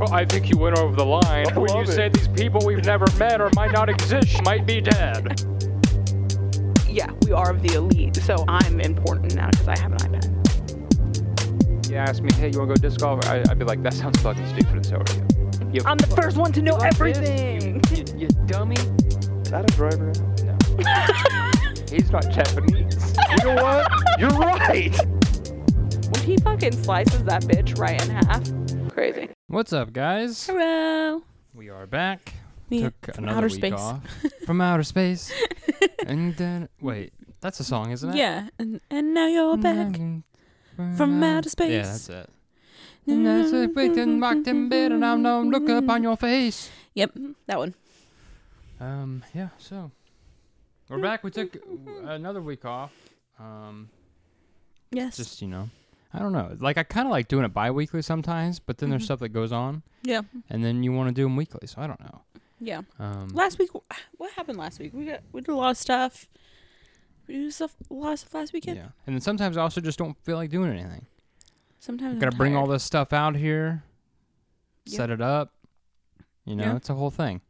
Well, I think you went over the line I when you love it. said these people we've never met or might not exist might be dead. Yeah, we are of the elite, so I'm important now because I have an iPad. You ask me, hey, you want to go disc golf? I, I'd be like, that sounds fucking stupid, and so are you. You I'm the first one to know like this? everything. You, you dummy. Is that a driver? No. He's not Japanese. You know what? You're right. when he fucking slices that bitch right in half, crazy. What's up, guys? Hello. We are back. We- Took from another outer week space. off from outer space. and then wait, that's a song, isn't it? Yeah, and, and now you're back. from outer space. Yeah, that's it. And that's it, we can locked in bed, and I'm now looking upon your face. Yep, that one. Um, yeah. So we're back. We took another week off. Um, Yes. just you know, I don't know. Like I kind of like doing it bi-weekly sometimes, but then there's Mhm. stuff that goes on, yeah. and then you want to do them weekly. So I don't know. Yeah. Um, Last week, what happened last week? We got we did a lot of stuff. We did stuff, a lot of stuff last weekend. yeah, and then sometimes I also just don't feel like doing anything. Sometimes I'm Got to bring all this stuff out here, Yeah. set it up. You know, Yeah. it's a whole thing.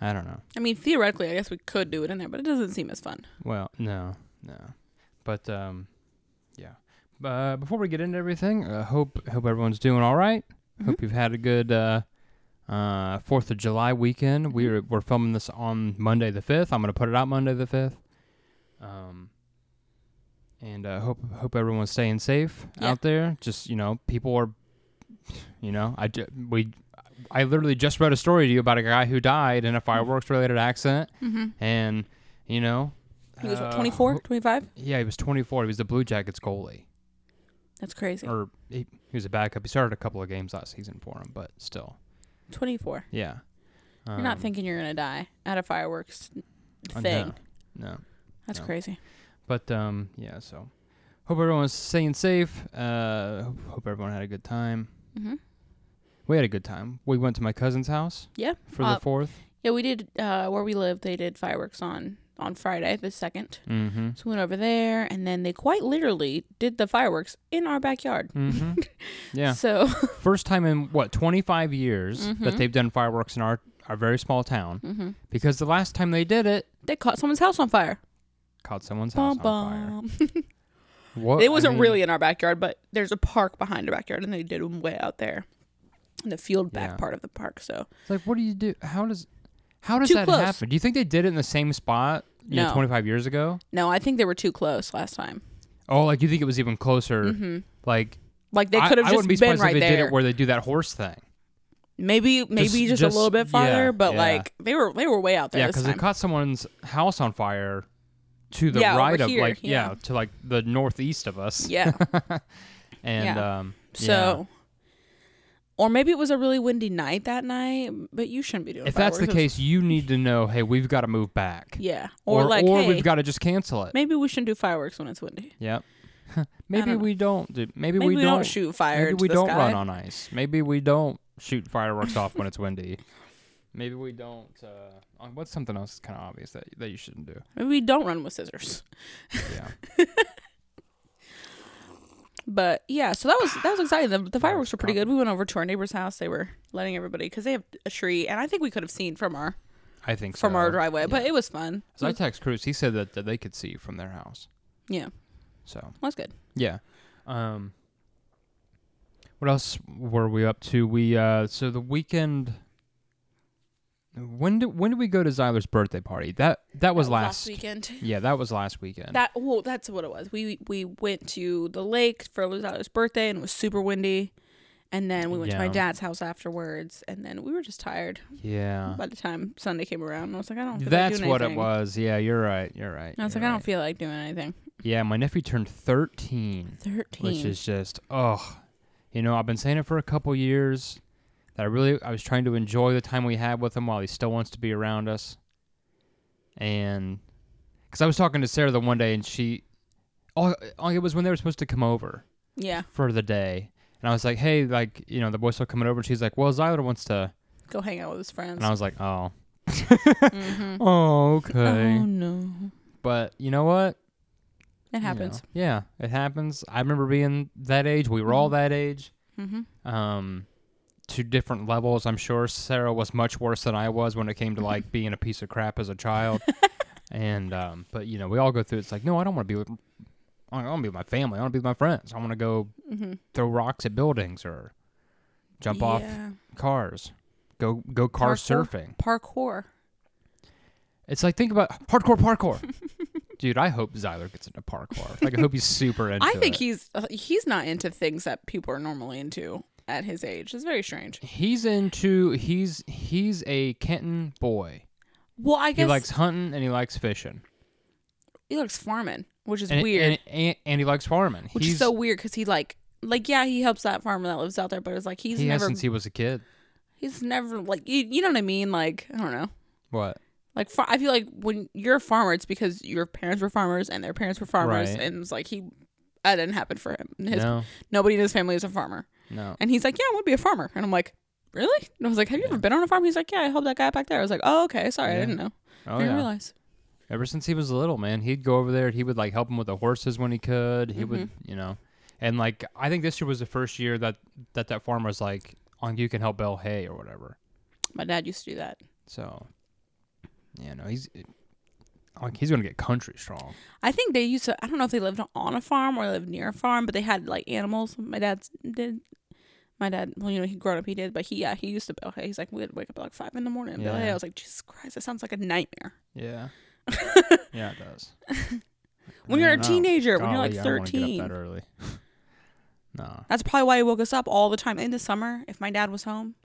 I don't know. I mean, theoretically, I guess we could do it in there, but it doesn't seem as fun. Well, no, no, but um, yeah. Uh, before we get into everything, uh, hope hope everyone's doing all right. Mhm. Hope you've had a good uh, uh, Fourth of July weekend. We're we're filming this on Monday the fifth. I'm gonna put it out Monday the fifth. Um, and uh, hope hope everyone's staying safe Yeah. out there. Just you know, people are, you know, I we. I literally just read a story to you about a guy who died in a fireworks related accident, Mm-hmm. and you know, He was what, 24, ho- 25? yeah, he was 24. He was the Blue Jackets goalie, That's crazy. or he, he was a backup. He started a couple of games last season for him, but still, 24. yeah. You're not Um, thinking you're gonna die at a fireworks uh, thing. No, no. That's no. crazy. But um, yeah. So, hope everyone's staying safe. Uh, hope, hope everyone had a good time. Mm-hmm. We had a good time. We went to my cousin's house Yeah. for Uh, the fourth. Yeah, we did uh, where we live. They did fireworks on on Friday the second. Mm-hmm. So we went over there, and then they quite literally did the fireworks in our backyard. Mm-hmm. yeah. So, First time in what 25 years that Mhm. they've done fireworks in our our very small town. hmm Because the last time they did it, they caught someone's house on fire. caught someone's house Bum, on fire. What? it wasn't mean- really in our backyard, but there's a park behind our backyard, and they did them way out there in the field back Yeah. part of the park. So, It's like, what do you do? How does how does Too that close. happen? Do you think they did it in the same spot? You know, No. 25 years ago. no, I think they were too close last time. Oh, like you think it was even closer? hmm Like Like they could have just wouldn't be been right if they did there. it where they do that horse thing. maybe, maybe Just- just, just- a little bit farther, yeah, but yeah. like they were, they were way out there. Yeah, because time. caught someone's house on fire to the Yeah, right of here, like yeah. to like the northeast of us. yeah. And Yeah. um So, or maybe it was a really windy night that night, but you shouldn't be doing. if that's the fireworks. It was- case, you need to know, hey, we've got to move back. yeah, or, like, or hey, we've got to just cancel it. maybe we shouldn't do fireworks when it's windy. Yep. maybe don't we don't. Do, maybe, Maybe we, don't, shoot fire. Maybe we don't sky. run on ice. Maybe we don't shoot fireworks off when it's windy. Maybe we don't. Uh, uh, what's something else that's kind of obvious that that you shouldn't do? Maybe we don't run with scissors. Yeah. But yeah, so that was that was exciting. The, the fireworks were pretty good. We went over to our neighbor's house. They were letting everybody because they have a tree, and I think we could have seen from our I think from so. our driveway. But it was fun. So I text Cruz. He said that, that they could see from their house. yeah, So that's good. yeah. Um. What else were we up to? We uh. So the weekend. When did when did we go to Zyler's birthday party? That that was last. weekend. Yeah, that was last weekend. That well, that's what it was. We we went to the lake for Luzato's birthday, and it was super windy. And then we went to my dad's house afterwards, and then we were just tired yeah. by the time Sunday came around. I was like, I don't. Feel That's like doing what it was. Yeah, you're right. You're right. I was you're like, I don't feel like doing anything. Yeah, my nephew turned 13, Thirteen. which is just oh, you know, I've been saying it for a couple years that I really I was trying to enjoy the time we had with him while he still wants to be around us. And cuz I was talking to Sarah the one day and she oh, oh it was when they were supposed to come over yeah. for the day. And I was like, "Hey, like, you know, the boys are coming over." And she's like, "Well, Zyler wants to." Go hang out with his friends. And I was like, "Oh. Mhm. Oh, okay." Oh no. But you know what? It you know, happens. yeah, it happens. I remember being that age. We were all Mhm. that age. Mm-hmm. Um, to different levels. I'm sure Sarah was much worse than I was when it came to like being a piece of crap as a child. and um, but you know, we all go through. It's like, no, I don't want to be with. I want to be with my family. I want to be with my friends. I want to go Mm-hmm. throw rocks at buildings or jump off cars, go go car Parkour. surfing. Parkour. It's like think about hardcore parkour. Dude, I hope Zyler gets into parkour. Like I hope he's super into I think it. he's uh, he's not into things that people are normally into at his age. It's very strange. he's into he's he's a Kenton boy. Well, I guess He likes hunting and he likes fishing. he likes farming, which is and, weird. And, and, and he likes farming. which he's, is so weird because he like like yeah he helps that farmer that lives out there, but it's like he's he has never since he was a kid. he's never like you, you know what I mean like I don't know What? like fa- I feel like when you're a farmer it's because your parents were farmers and their parents were farmers Right. and it's like he that didn't happen for him. His, no, Nobody in his family is a farmer, no. and he's like yeah I want to be a farmer, and I'm like really? And I was like have you ever been on a farm? He's like yeah I helped that guy back there. I was like oh okay sorry I didn't know Oh I didn't realize. Ever since he was little, man, he'd go over there. He would like help him with the horses when he could. He would, Mm-hmm. you know, and like I think this year was the first year that that that farmer was like, "On you can help bale hay or whatever." My dad used to do that. So, yeah, no, he's like he's gonna get country strong. I think they used to. I don't know if they lived on a farm or lived near a farm, but they had like animals. My dad did. My dad, well, you know, he grown up, he did, but he, yeah, he used to bale hay. He's like, we had to wake up at like five in the morning and bale hay. Yeah. I was like, Jesus Christ, that sounds like a nightmare. Yeah, yeah, it does. When you're a know. teenager, when you're like Golly, I get up 13. that early. no. That's probably why he woke us up all the time. In the summer, if my dad was home,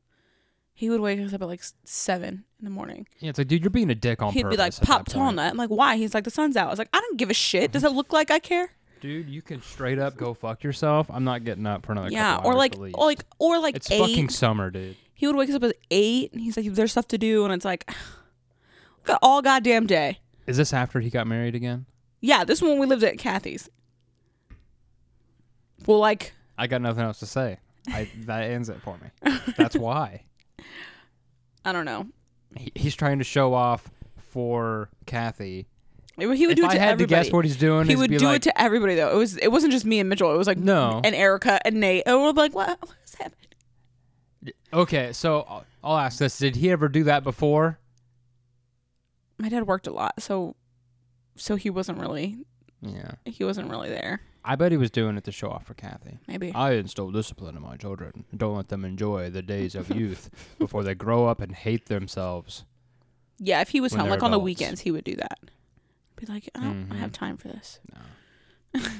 he would wake us up at like seven in the morning. Yeah, it's like, dude, you're being a dick on He'd purpose. be like, Pop tall nut. I'm like, why? He's like, the sun's out. I was like, I don't give a shit. Does it look like I care? Dude, you can straight up go fuck yourself. I'm not getting up for another. yeah. couple Or hours like, or like, or like it's eight. fucking summer, dude. he would wake us up at eight and he's like, there's stuff to do. And it's like, got all goddamn day. Is this after he got married again? Yeah, this one we lived at Kathy's. Well, like, I got nothing else to say. I, that ends it for me. That's why I don't know. he, he's trying to show off for Kathy. He would would if do it I to had everybody. to guess what he's doing, he be do like, it to everybody though. It was it wasn't just me and Mitchell. It was like No. and Erica and Nate. And we're like, what? What is happening? okay. So I'll, I'll ask this: Did he ever do that before? My dad worked a lot, so so he wasn't really Yeah, he wasn't really there. I bet he was doing it to show off for Kathy. Maybe. I instill discipline in my children. Don't let them enjoy the days of youth before they grow up and hate themselves. yeah, if he was home, like on the weekends, he would do that. Be like, I don't I Mhm. have time for this. No.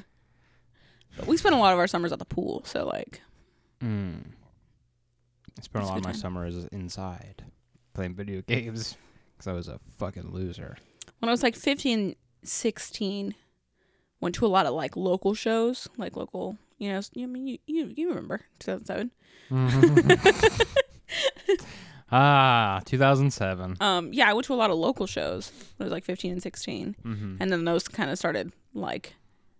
But we spent a lot of our summers at the pool, so like Mm. I spent a lot of my time. summers inside playing video games because I was a fucking loser. when I was like 15, 16, went to a lot of like local shows, like local, you know, I mean, you you, you remember 2007. ah, 2007. Um, yeah, I went to a lot of local shows I was like 15 and 16, Mm-hmm. and then those kind of started like,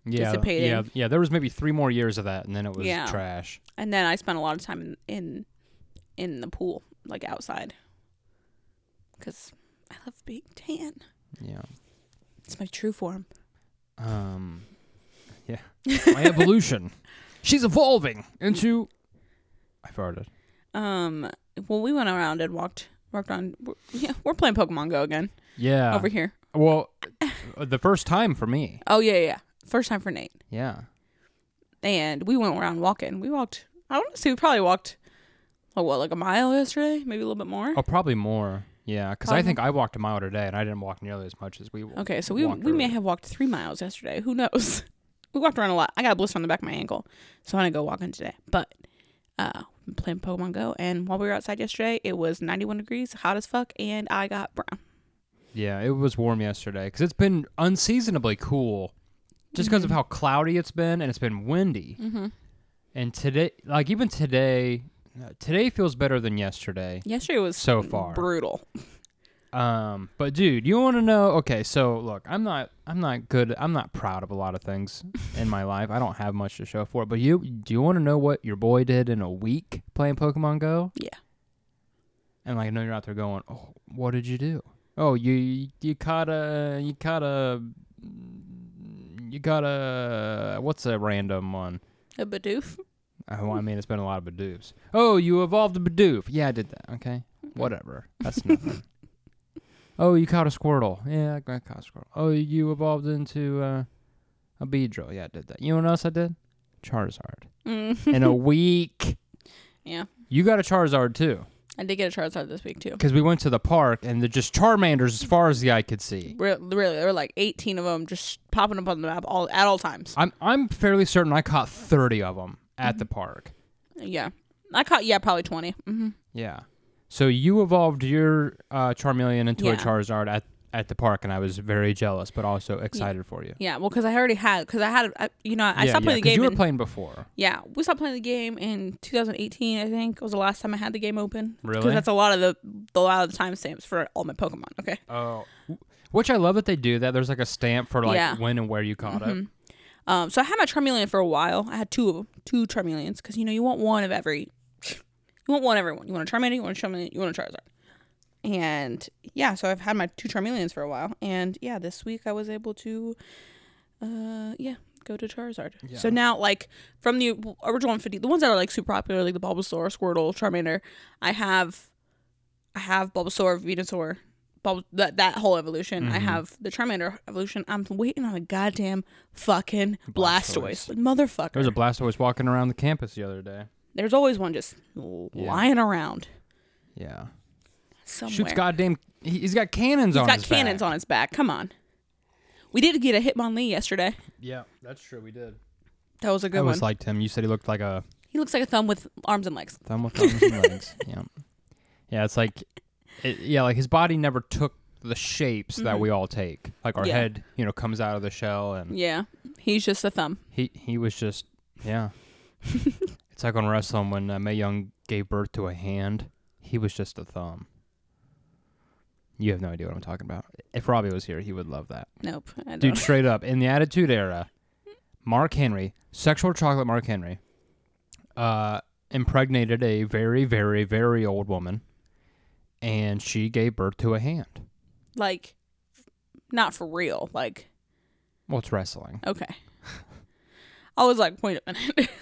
Yeah, dissipating. yeah, yeah. There was maybe three more years of that, and then it was Yeah. trash. and then I spent a lot of time in in, in the pool, like outside, because I love being tan. Yeah. It's my true form. Um. Yeah. My evolution. She's evolving into. I farted. Um, well, we went around and walked walked on. We're, yeah, we're playing Pokemon Go again Yeah. over here. Well, the first time for me. Oh yeah, yeah. First time for Nate. Yeah. and we went around walking. We walked. I want to say we probably walked, like what, like a mile yesterday, maybe a little bit more. Oh, probably more. Yeah, because I think I walked a mile today, and I didn't walk nearly as much as we. Okay, so we we may have walked three miles yesterday. Who knows? we walked around a lot. I got a blister on the back of my ankle, so I'm gonna go walking today. But uh, playing Pokemon Go, and while we were outside yesterday, it was 91 degrees, hot as fuck, and I got brown. Yeah, it was warm yesterday because it's been unseasonably cool, just because of how cloudy it's been and it's been windy. Mm-hmm. And today, like even today, uh, today feels better than yesterday. Yesterday was So far. brutal. Um, but dude, you want to know? Okay, so look, I'm not, I'm not good. I'm not proud of a lot of things in my life. I don't have much to show for it. But you, do you want to know what your boy did in a week playing Pokemon Go? Yeah. And like, I know you're out there going, "Oh, what did you do? Oh, you you caught a you caught a you got a what's a random one? A Bidoof. Oh, I mean, it's been a lot of Bidoofs. Oh, you evolved a Bidoof. Yeah, I did that. Okay, whatever. That's nothing. oh, you caught a Squirtle. Yeah, I caught a Squirtle. Oh, you evolved into uh, a Beedrill. Yeah, I did that. You know what else I did? Charizard. Mm. In a week. yeah. You got a Charizard too. I did get a Charizard this week too. Because we went to the park and they're just Charmanders as far as the eye could see. Re- Really, there were like 18 of them just popping up on the map all at all times. I'm I'm fairly certain I caught 30 of them at the park. Yeah, I caught yeah probably 20. Mm-hmm. Yeah. So you evolved your uh, Charmeleon into a Charizard at, at the park, and I was very jealous, but also excited for you. Yeah, well, because I already had because I had I, you know I yeah, stopped yeah, playing the game. You were in- playing before. yeah, we stopped playing the game in 2018. I think was the last time I had the game open. Really? Because that's a lot of the, the a lot of the timestamps for all my Pokemon. Okay. Oh. Which I love that they do that. There's like a stamp for like Yeah. when and where you caught it. Mhm. Um, so I had my Charmeleon for a while. I had two of them, two Charmeleons, because you know you want one of every, you want one everyone. You want a Charmander, you want a Charmeleon, you want a Charizard. And yeah, so I've had my two Charmeleons for a while, and yeah, this week I was able to, uh, yeah, go to Charizard. So now, like from the original 150, the ones that are like super popular, like the Bulbasaur, Squirtle, Charmander, I have, I have Bulbasaur, Venusaur. Bulb- that that whole evolution. I Mhm. have the Charmander evolution. I'm waiting on a goddamn fucking Blastoise. Blastoise. Like, motherfucker. There was a Blastoise walking around the campus the other day. There's always one just lying around Yeah. somewhere. Shoots goddamn. he- He's got cannons He's on got his cannons back. on his back. Come on. We did get a Hitmonlee yesterday. Yeah, that's true. We did. That was a I good one. always liked him. You said he looked like a he looks like a thumb with arms and legs. thumb with thumbs and legs. Yeah. Yeah, it's like, it, yeah, like his body never took the shapes that Mhm. we all take. Like our Yeah. head, you know, comes out of the shell, and Yeah. He's just a thumb. he he was just, yeah. it's like on wrestling when uh, Mae Young gave birth to a hand. He was just a thumb. You have no idea what I'm talking about. If Robbie was here, he would love that. Nope. I don't. Dude, straight up, in the Attitude Era, Mark Henry, sexual chocolate Mark Henry, uh, impregnated a very, very, very old woman, and she gave birth to a hand. like, not for real. Like, Well, it's wrestling. okay. I was like, wait a minute.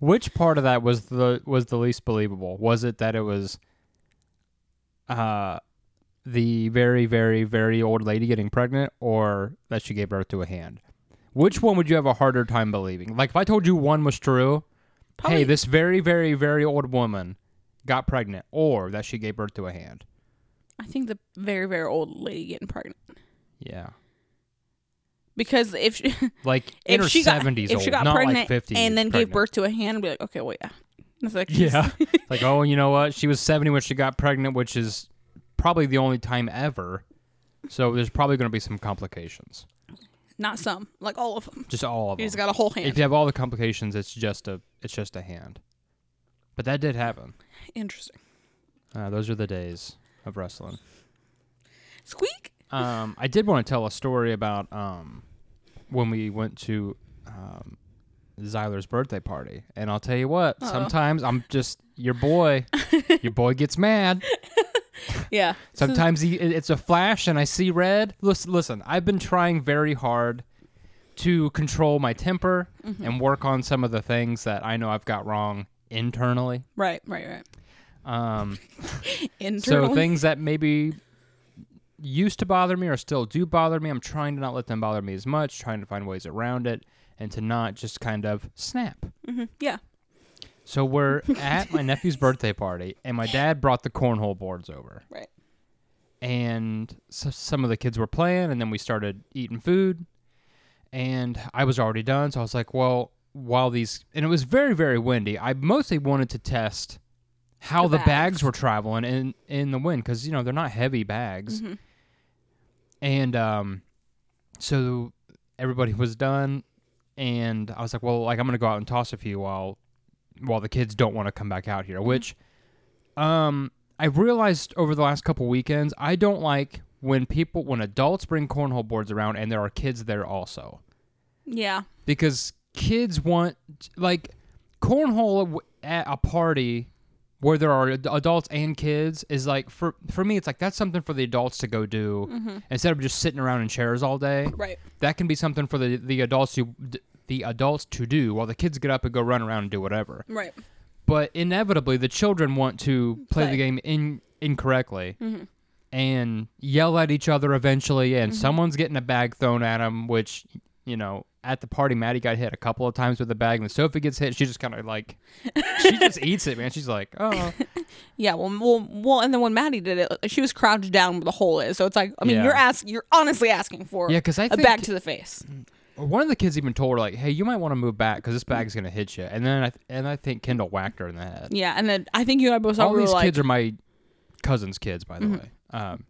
Which part of that was the was the least believable? Was it that it was uh the very, very, very old lady getting pregnant, or that she gave birth to a hand? Which one would you have a harder time believing? Like if I told you one was true, Probably- hey, this very, very, very old woman got pregnant, or that she gave birth to a hand. I think the very, very old lady getting pregnant. Yeah, Because if she, like in if her she got seventies, if old, she got not pregnant like fifty, and then gave birth to a hand, I'd be like, okay, well, yeah. It's like Yeah, like oh, you know what? She was seventy when she got pregnant, which is probably the only time ever. So there's probably going to be some complications. not some, like all of them. Just all of You them. just got a whole hand. If you have all the complications, it's just a it's just a hand. But that did happen. Interesting. Uh, those are the days of wrestling. Squeak. Um, I did want to tell a story about um, when we went to um, Zyler's birthday party, and I'll tell you what. Uh-oh. Sometimes I'm just your boy. your boy gets mad. Yeah. Sometimes he, it's a flash, and I see red. Listen, listen. I've been trying very hard to control my temper Mm-hmm. and work on some of the things that I know I've got wrong internally. Right, right, right. Um, Internally. so things that maybe used to bother me or still do bother me, I'm trying to not let them bother me as much, trying to find ways around it, and to not just kind of snap. hmm Yeah. So we're at my nephew's birthday party, and my dad brought the cornhole boards over. Right. And so some of the kids were playing, and then we started eating food. And I was already done, so I was like, well, while these. And it was very, very windy. I mostly wanted to test how The the, bags. bags. were traveling in, in the wind, because, you know, they're not heavy bags. Mhm. And um, so everybody was done, and I was like, well, like I'm gonna go out and toss a few while while the kids don't want to come back out here. Which, um, I realized over the last couple weekends, I don't like when people when adults bring cornhole boards around and there are kids there also Yeah. because kids want like cornhole at a party where there are ad- adults and kids is like for for me it's like that's something for the adults to go do Mm-hmm. instead of just sitting around in chairs all day Right. that can be something for the the adults who the adults to do while the kids get up and go run around and do whatever. Right. But inevitably, the children want to play, Play. the game in incorrectly and yell at each other eventually, and someone's getting a bag thrown at them, which, you know, at the party, Maddie got hit a couple of times with a bag, and Sophie gets hit. She just kind of like, she just eats it, man. She's like, oh, Yeah. Well, well, well, and then when Maddie did it, she was crouched down where the hole is. So it's like, I mean, Yeah. you're asking, you're honestly asking for yeah, because I a think bag to the face. one of the kids even told her like, hey, you might want to move back because this bag's gonna hit you, and then I and I think Kendall whacked her in the head. Yeah. And then I think you and I both saw all we were these like, kids are my cousin's kids, by the way. Um,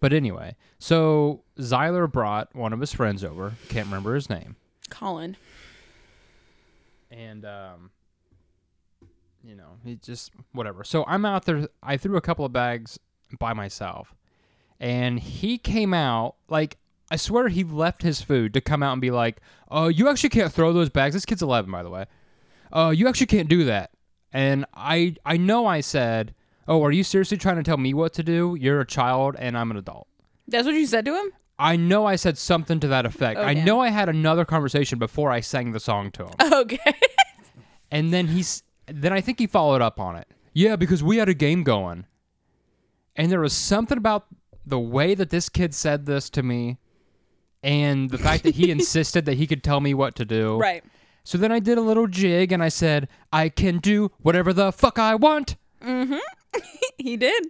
but anyway, so Zyler brought one of his friends over. Can't remember his name, Colin. and um, you know, he just whatever. So I'm out there. I threw a couple of bags by myself, and he came out like. I swear he left his food to come out and be like, "Oh, you actually can't throw those bags." This kid's 11, by the way. Uh, you actually can't do that. And I I know I said, "Oh, are you seriously trying to tell me what to do? You're a child and I'm an adult." That's what you said to him? I know I said something to that effect. Oh, I damn. know I had another conversation before I sang the song to him. Okay. and then he's then I think he followed up on it. Yeah, because we had a game going. And there was something about the way that this kid said this to me and the fact that he insisted that he could tell me what to do. right. So then I did a little jig and I said, I can do whatever the fuck I want. Mm-hmm. He did.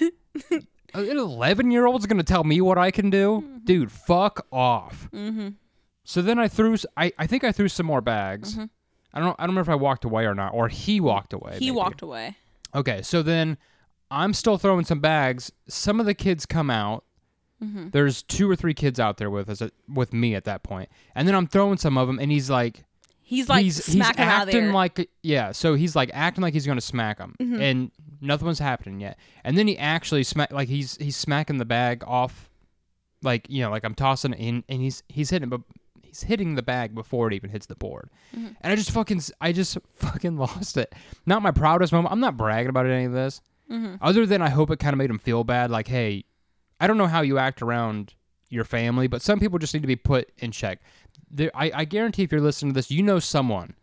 An 11 year old's going to tell me what I can do? Mm-hmm. Dude, fuck off. Mm-hmm. So then I threw, I, I think I threw some more bags. I don't, I don't remember if I walked away or not, or he walked away. Mm-hmm. He maybe. walked away. Okay, so then I'm still throwing some bags. Some of the kids come out. Mm-hmm. There's two or three kids out there with us, with me at that point, and then I'm throwing some of them, and he's like, He's like he's he's smacking out of the acting like yeah. So he's like acting like he's gonna smack him, Mm-hmm. and nothing was happening yet. And then he actually smack like he's he's smacking the bag off, like you know, like I'm tossing it in, and he's he's hitting, but he's hitting the bag before it even hits the board. Mm-hmm. And I just fucking I just fucking lost it. Not my proudest moment. I'm not bragging about any of this, Mm-hmm. other than I hope it kind of made him feel bad. Like, hey, I don't know how you act around your family, but some people just need to be put in check. There, I, I guarantee if you're listening to this, you know someone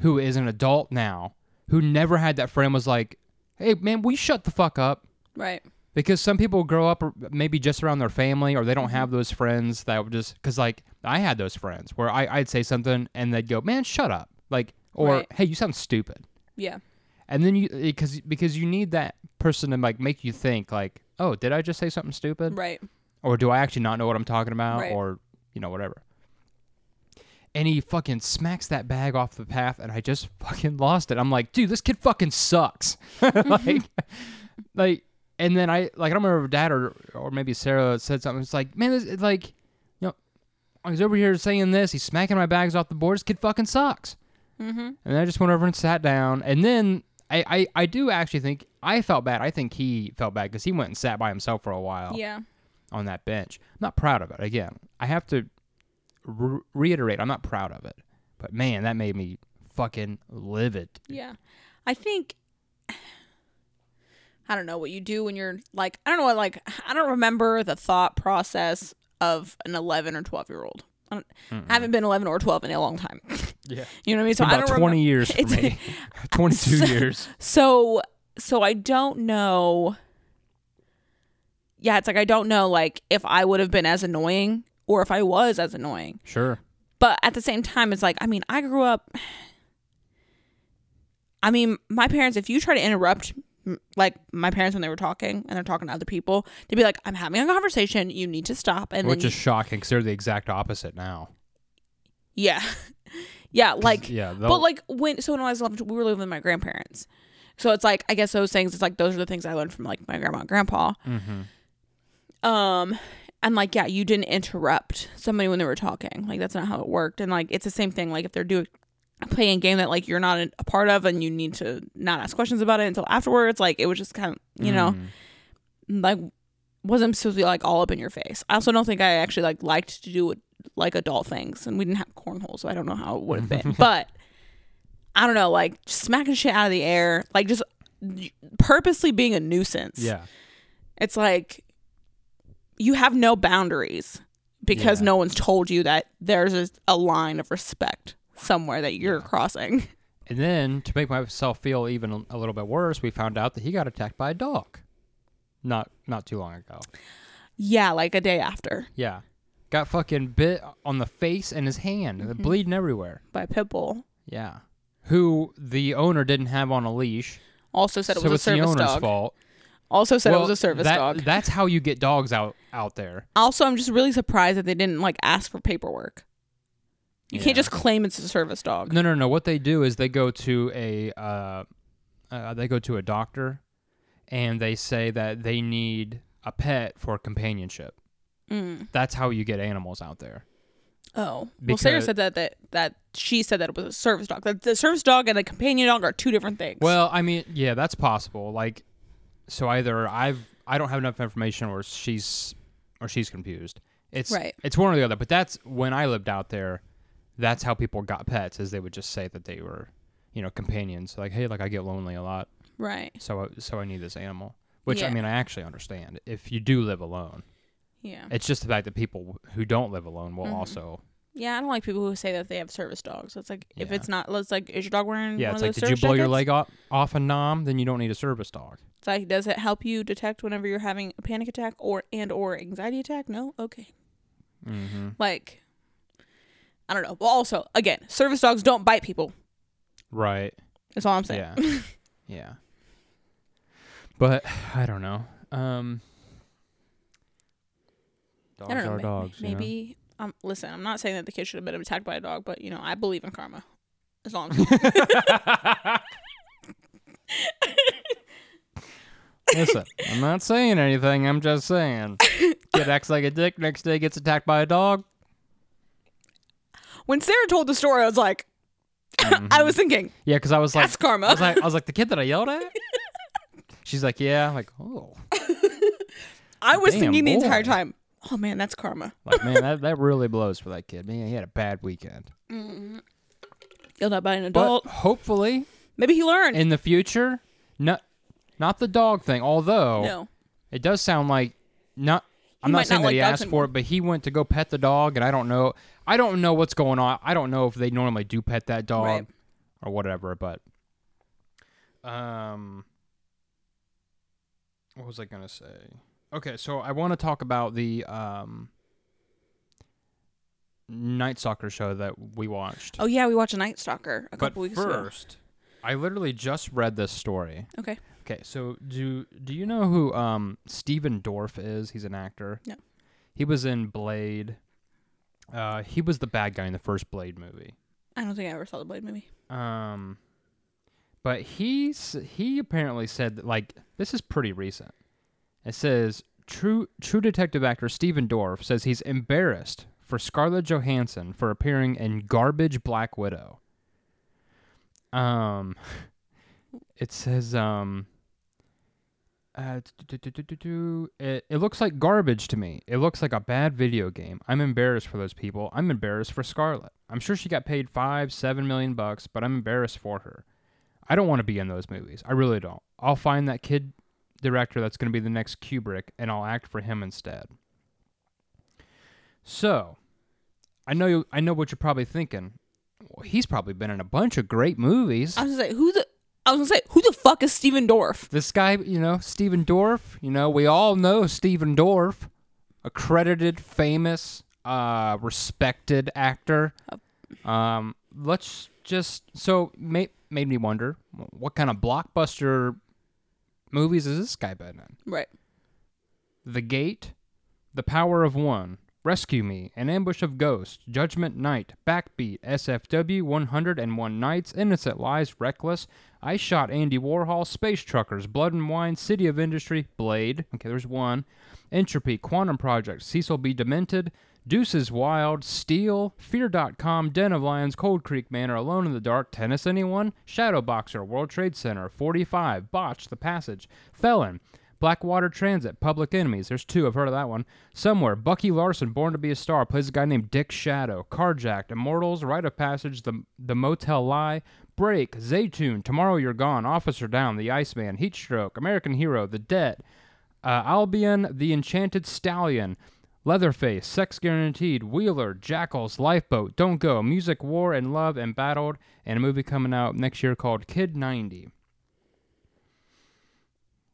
who is an adult now who never had that friend was like, hey, man, we shut the fuck up. right. Because some people grow up maybe just around their family or they Mm-hmm. don't have those friends that would just, because like I had those friends where I, I'd say something and they'd go, man, shut up. Like, or Right. hey, you sound stupid. Yeah. And then you, because because you need that person to like make you think like, oh, did I just say something stupid? Right. or do I actually not know what I'm talking about, Right. or you know whatever. And he fucking smacks that bag off the path, and I just fucking lost it. I'm like, dude, this kid fucking sucks. like, like, and then I like I don't remember if Dad or or maybe Sarah said something. It's like, man, this it's like, you know, he's over here saying this. He's smacking my bags off the board. This kid fucking sucks. Mm-hmm. And I just went over and sat down. And then I, I, I do actually think I felt bad. I think he felt bad because he went and sat by himself for a while Yeah. on that bench. I'm not proud of it. Again, I have to re- reiterate, I'm not proud of it. But man, that made me fucking livid. Yeah. I think I don't know what you do when you're like I don't know what like I don't remember the thought process of an 11 or 12 year old. I, don't, I haven't been 11 or 12 in a long time. Yeah. You know what I mean? So I About don't 20 remem- years for me. 22 So- years. So so I don't know. Yeah, it's like I don't know like if I would have been as annoying or if I was as annoying. Sure. But at the same time, it's like, I mean, I grew up. I mean, my parents, if you try to interrupt, like my parents when they were talking and they're talking to other people, they'd be like, I'm having a conversation. You need to stop. And Which then, is shocking because they're the exact opposite now. yeah. yeah. Like, yeah. but like when, so when I was 11, we were living with my grandparents. So it's like, I guess those things, it's like, those are the things I learned from like my grandma and grandpa. Mhm. Um, and like, yeah, you didn't interrupt somebody when they were talking. Like, that's not how it worked. And like, it's the same thing. Like, if they're doing playing a game that like you're not a part of and you need to not ask questions about it until afterwards, like, it was just kind of, you know, Mhm. like, wasn't supposed to be like all up in your face. I also don't think I actually like liked to do like adult things, and we didn't have cornhole, so I don't know how it would have been. but I don't know, like just smacking shit out of the air, like just purposely being a nuisance. Yeah. It's like you have no boundaries because Yeah. no one's told you that there's a, a line of respect somewhere that you're crossing. And then to make myself feel even a- little bit worse, we found out that he got attacked by a dog. Not not too long ago. Yeah, like a day after Yeah. Got fucking bit on the face and his hand, Mm-hmm. bleeding everywhere. by Pitbull. Yeah. Who the owner didn't have on a leash. Also said it so was a it's the service owner's dog. fault. Also said Well, it was a service that- dog. That's how you get dogs out out there. Also, I'm just really surprised that they didn't like ask for paperwork. You Yeah. can't just claim it's a service dog. No, no, no. What they do is they go to a uh, uh, they go to a doctor, and they say that they need a pet for companionship. Mm. That's how you get animals out there. Oh, well, Sarah said that that that she said that it was a service dog. That the service dog and a companion dog are two different things. Well, I mean, yeah, that's possible. Like, so either I've I don't have enough information, or she's or she's confused. It's Right. It's one or the other. But that's when I lived out there. That's how people got pets, is they would just say that they were, you know, companions. Like, hey, like I get lonely a lot, right? so so I need this animal. Which I mean, I actually understand. If you do live alone, Yeah, it's just the fact that people who don't live alone will Mhm. also. Yeah. I don't like people who say that they have service dogs. It's like if Yeah. it's not, let's like, is your dog wearing? Yeah, one it's of like, those did you service blow your jackets? leg off, off a nom? Then you don't need a service dog. It's like, does it help you detect whenever you're having a panic attack or and or anxiety attack? No, okay. Mm-hmm. Like, I don't know. But also, again, service dogs don't bite people. Right. That's all I'm saying. Yeah. yeah. But I don't know. Um Dogs I don't know. are dogs. you know? maybe. Um, listen, I'm not saying that the kid should have been attacked by a dog, but you know, I believe in karma. As long I'm. Listen, I'm not saying anything. I'm just saying. Kid acts like a dick. Next day gets attacked by a dog. when Sarah told the story, I was like, Mm-hmm. I was thinking, Yeah, because I was like, that's karma. I was like, I was like, the kid that I yelled at. She's like, yeah. I'm like, oh, I was damn, thinking the entire time, oh man, that's karma. like man, that, that really blows for that kid. Man, he had a bad weekend. Yelled at by an But adult. hopefully, Maybe he learned. in the future, not not the dog thing. Although no. it does sound like not. I'm might not saying not that he like dogs asked for anymore. it, but he went to go pet the dog, and I don't know. I don't know what's going on. I don't know if they normally do pet that dog Right. or whatever. But um, what was I gonna say? Okay, so I want to talk about the um Night Stalker show that we watched. Oh yeah, we watched a Night Stalker a but couple weeks ago. first, I literally just read this story. Okay. Okay, so do do you know who um Stephen Dorff is? He's an actor. No. He was in Blade. Uh, he was the bad guy in the first Blade movie. I don't think I ever saw the Blade movie. Um, but he's he apparently said that like this is pretty recent. It says true true detective actor Stephen Dorff says he's embarrassed for Scarlett Johansson for appearing in Garbage Black Widow. Um, it says um. Uh. It, it looks like garbage to me. It looks like a bad video game. I'm embarrassed for those people. I'm embarrassed for Scarlett. I'm sure she got paid five, seven million bucks, but I'm embarrassed for her. I don't want to be in those movies. I really don't. I'll find that kid director that's going to be the next Kubrick, and I'll act for him instead. So, I know you, I know what you're probably thinking. Well, he's probably been in a bunch of great movies. I was gonna say who the I was gonna say who the fuck is Stephen Dorff? this guy, you know, Stephen Dorff, you know, we all know Stephen Dorff, accredited, famous, uh, respected actor. Um, let's just so made made me wonder what kind of blockbuster movies has this guy been in? Right. The Gate, The Power of One, Rescue Me, An Ambush of Ghosts, Judgment Night, Backbeat, SFW, 101 Nights, Innocent Lies, Reckless, I Shot Andy Warhol, Space Truckers, Blood and Wine, City of Industry, Blade, okay, there's one, Entropy, Quantum Project, Cecil B. Demented, Deuces Wild, Steel, Fear.com, Den of Lions, Cold Creek Manor, Alone in the Dark, Tennis Anyone, Shadow Boxer, World Trade Center, 45, Botch, The Passage, Felon, Blackwater Transit, Public Enemies. There's two. I've heard of that one. Somewhere, Bucky Larson, Born to Be a Star, plays a guy named Dick Shadow. Carjacked, Immortals, Rite of Passage, The, the Motel Lie, Break, Zaytoun, Tomorrow You're Gone, Officer Down, The Iceman, Heatstroke, American Hero, The Debt, uh, Albion, The Enchanted Stallion, Leatherface, Sex Guaranteed, Wheeler, Jackals, Lifeboat, Don't Go, Music, War, and Love, and Battled, and a movie coming out next year called Kid 90.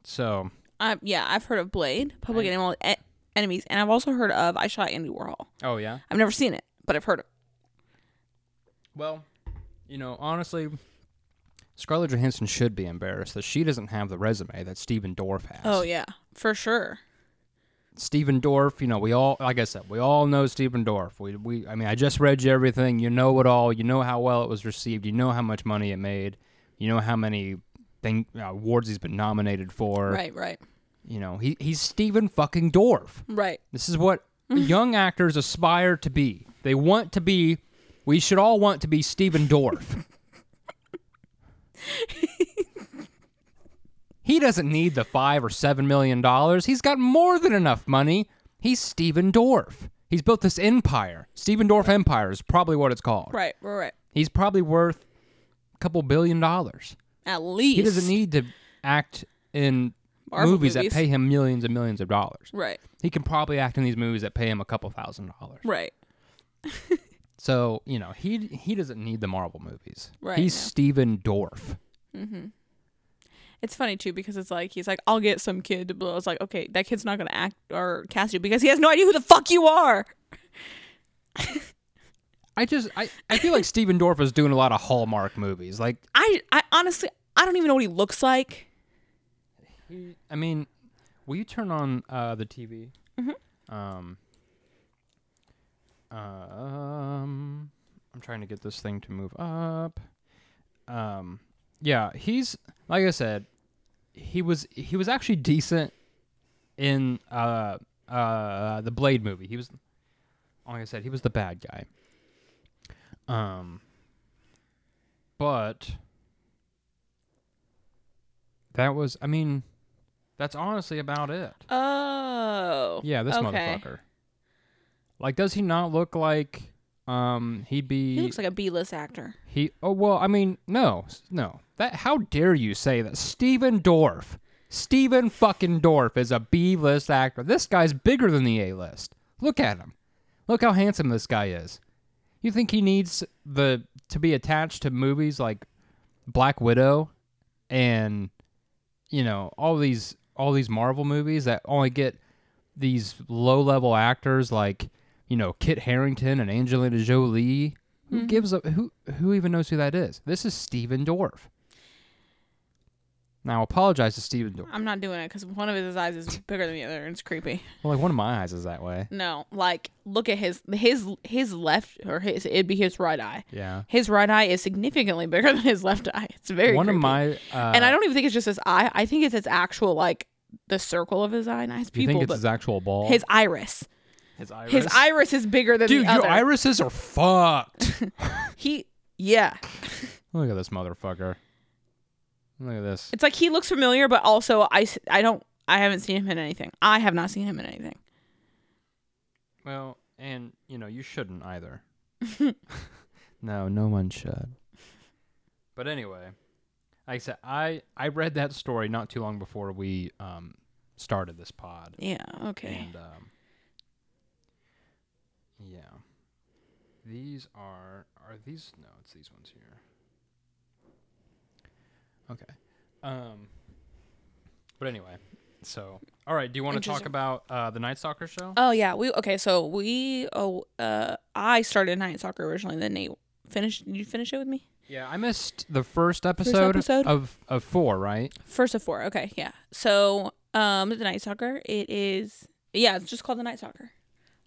So, Uh, yeah, I've heard of Blade, Public Animal e- Enemies, and I've also heard of I Shot Andy Warhol. oh yeah. I've never seen it, but I've heard it. Well, you know, honestly, Scarlett Johansson should be embarrassed that she doesn't have the resume that Stephen Dorff has. Oh yeah, for sure. Stephen Dorff, you know, we all, like I said, we all know Stephen Dorff. We, we, I mean, I just read you everything. You know it all. You know how well it was received. You know how much money it made. You know how many thing uh, awards he's been nominated for. Right, right, You know, he he's Stephen fucking Dorff. right. This is what young actors aspire to be. They want to be. We should all want to be Stephen Dorff. he doesn't need the five or seven million dollars. He's got more than enough money. He's Stephen Dorff. He's built this empire. Stephen Dorff Empire is probably what it's called. Right, right, right. He's probably worth a couple billion dollars. At least He doesn't need to act in Marvel movies, movies. that pay him millions and millions of dollars. Right, He can probably act in these movies that pay him a couple thousand dollars. right. So you know he he doesn't need the Marvel movies. Right, He's no. Stephen Dorff. Mm-hmm. It's funny too because it's like he's like, I'll get some kid to blow. It's like, okay, that kid's not gonna act or cast you because he has no idea who the fuck you are. I just I, I feel like Stephen Dorff is doing a lot of Hallmark movies. Like I, I honestly, I don't even know what he looks like. I mean, will you turn on uh, the TV? Mm-hmm. Um. Um, I'm trying to get this thing to move up. Um, yeah, he's like I said, he was he was actually decent in uh uh the Blade movie. He was like I said, he was the bad guy. Um, but that was I mean, that's honestly about it. Oh, Yeah, this okay. motherfucker. Like, does he not look like um he'd be He looks like a B-list actor. he? Oh well, I mean, no, no. That how dare you say that? Stephen Dorff, Stephen fucking Dorff is a B-list actor. This guy's bigger than the A-list. Look at him. Look how handsome this guy is. You think he needs the to be attached to movies like Black Widow and you know all these all these Marvel movies that only get these low level actors like you know Kit Harington and Angelina Jolie. Who mm-hmm. gives a who who even knows who that is? This is Stephen Dorff. Now, I apologize to Stephen Dorff. I'm not doing it because one of his eyes is bigger than the other, and it's creepy. Well, like one of my eyes is that way. No, like look at his his his left or his it'd be his right eye. Yeah. His right eye is significantly bigger than his left eye. It's very one of my uh, and I don't even think it's just his eye. I think it's his actual like the circle of his eye. Nice Do you people, think it's his actual ball? his iris. his iris. His iris is bigger than Dude, your other. irises are fucked. he yeah. Look at this motherfucker. Look at this. It's like he looks familiar, but also I, I don't I haven't seen him in anything. I have not seen him in anything. Well, and you know, you shouldn't either. no, no one should. But anyway, like I said, I I read that story not too long before we um started this pod. Yeah. Okay. And um yeah. These are are these no, it's these ones here. Okay. Um but anyway, so all right, do you want to talk Interesting. about uh the Night Stalker show? Oh yeah, we okay. So we oh uh I started Night Stalker originally. Then Nate finished. Did you finish it with me? Yeah, I missed the first episode, episode? of of four, right? First of four. Okay, yeah. So um the Night Stalker. It is yeah. It's just called the Night Stalker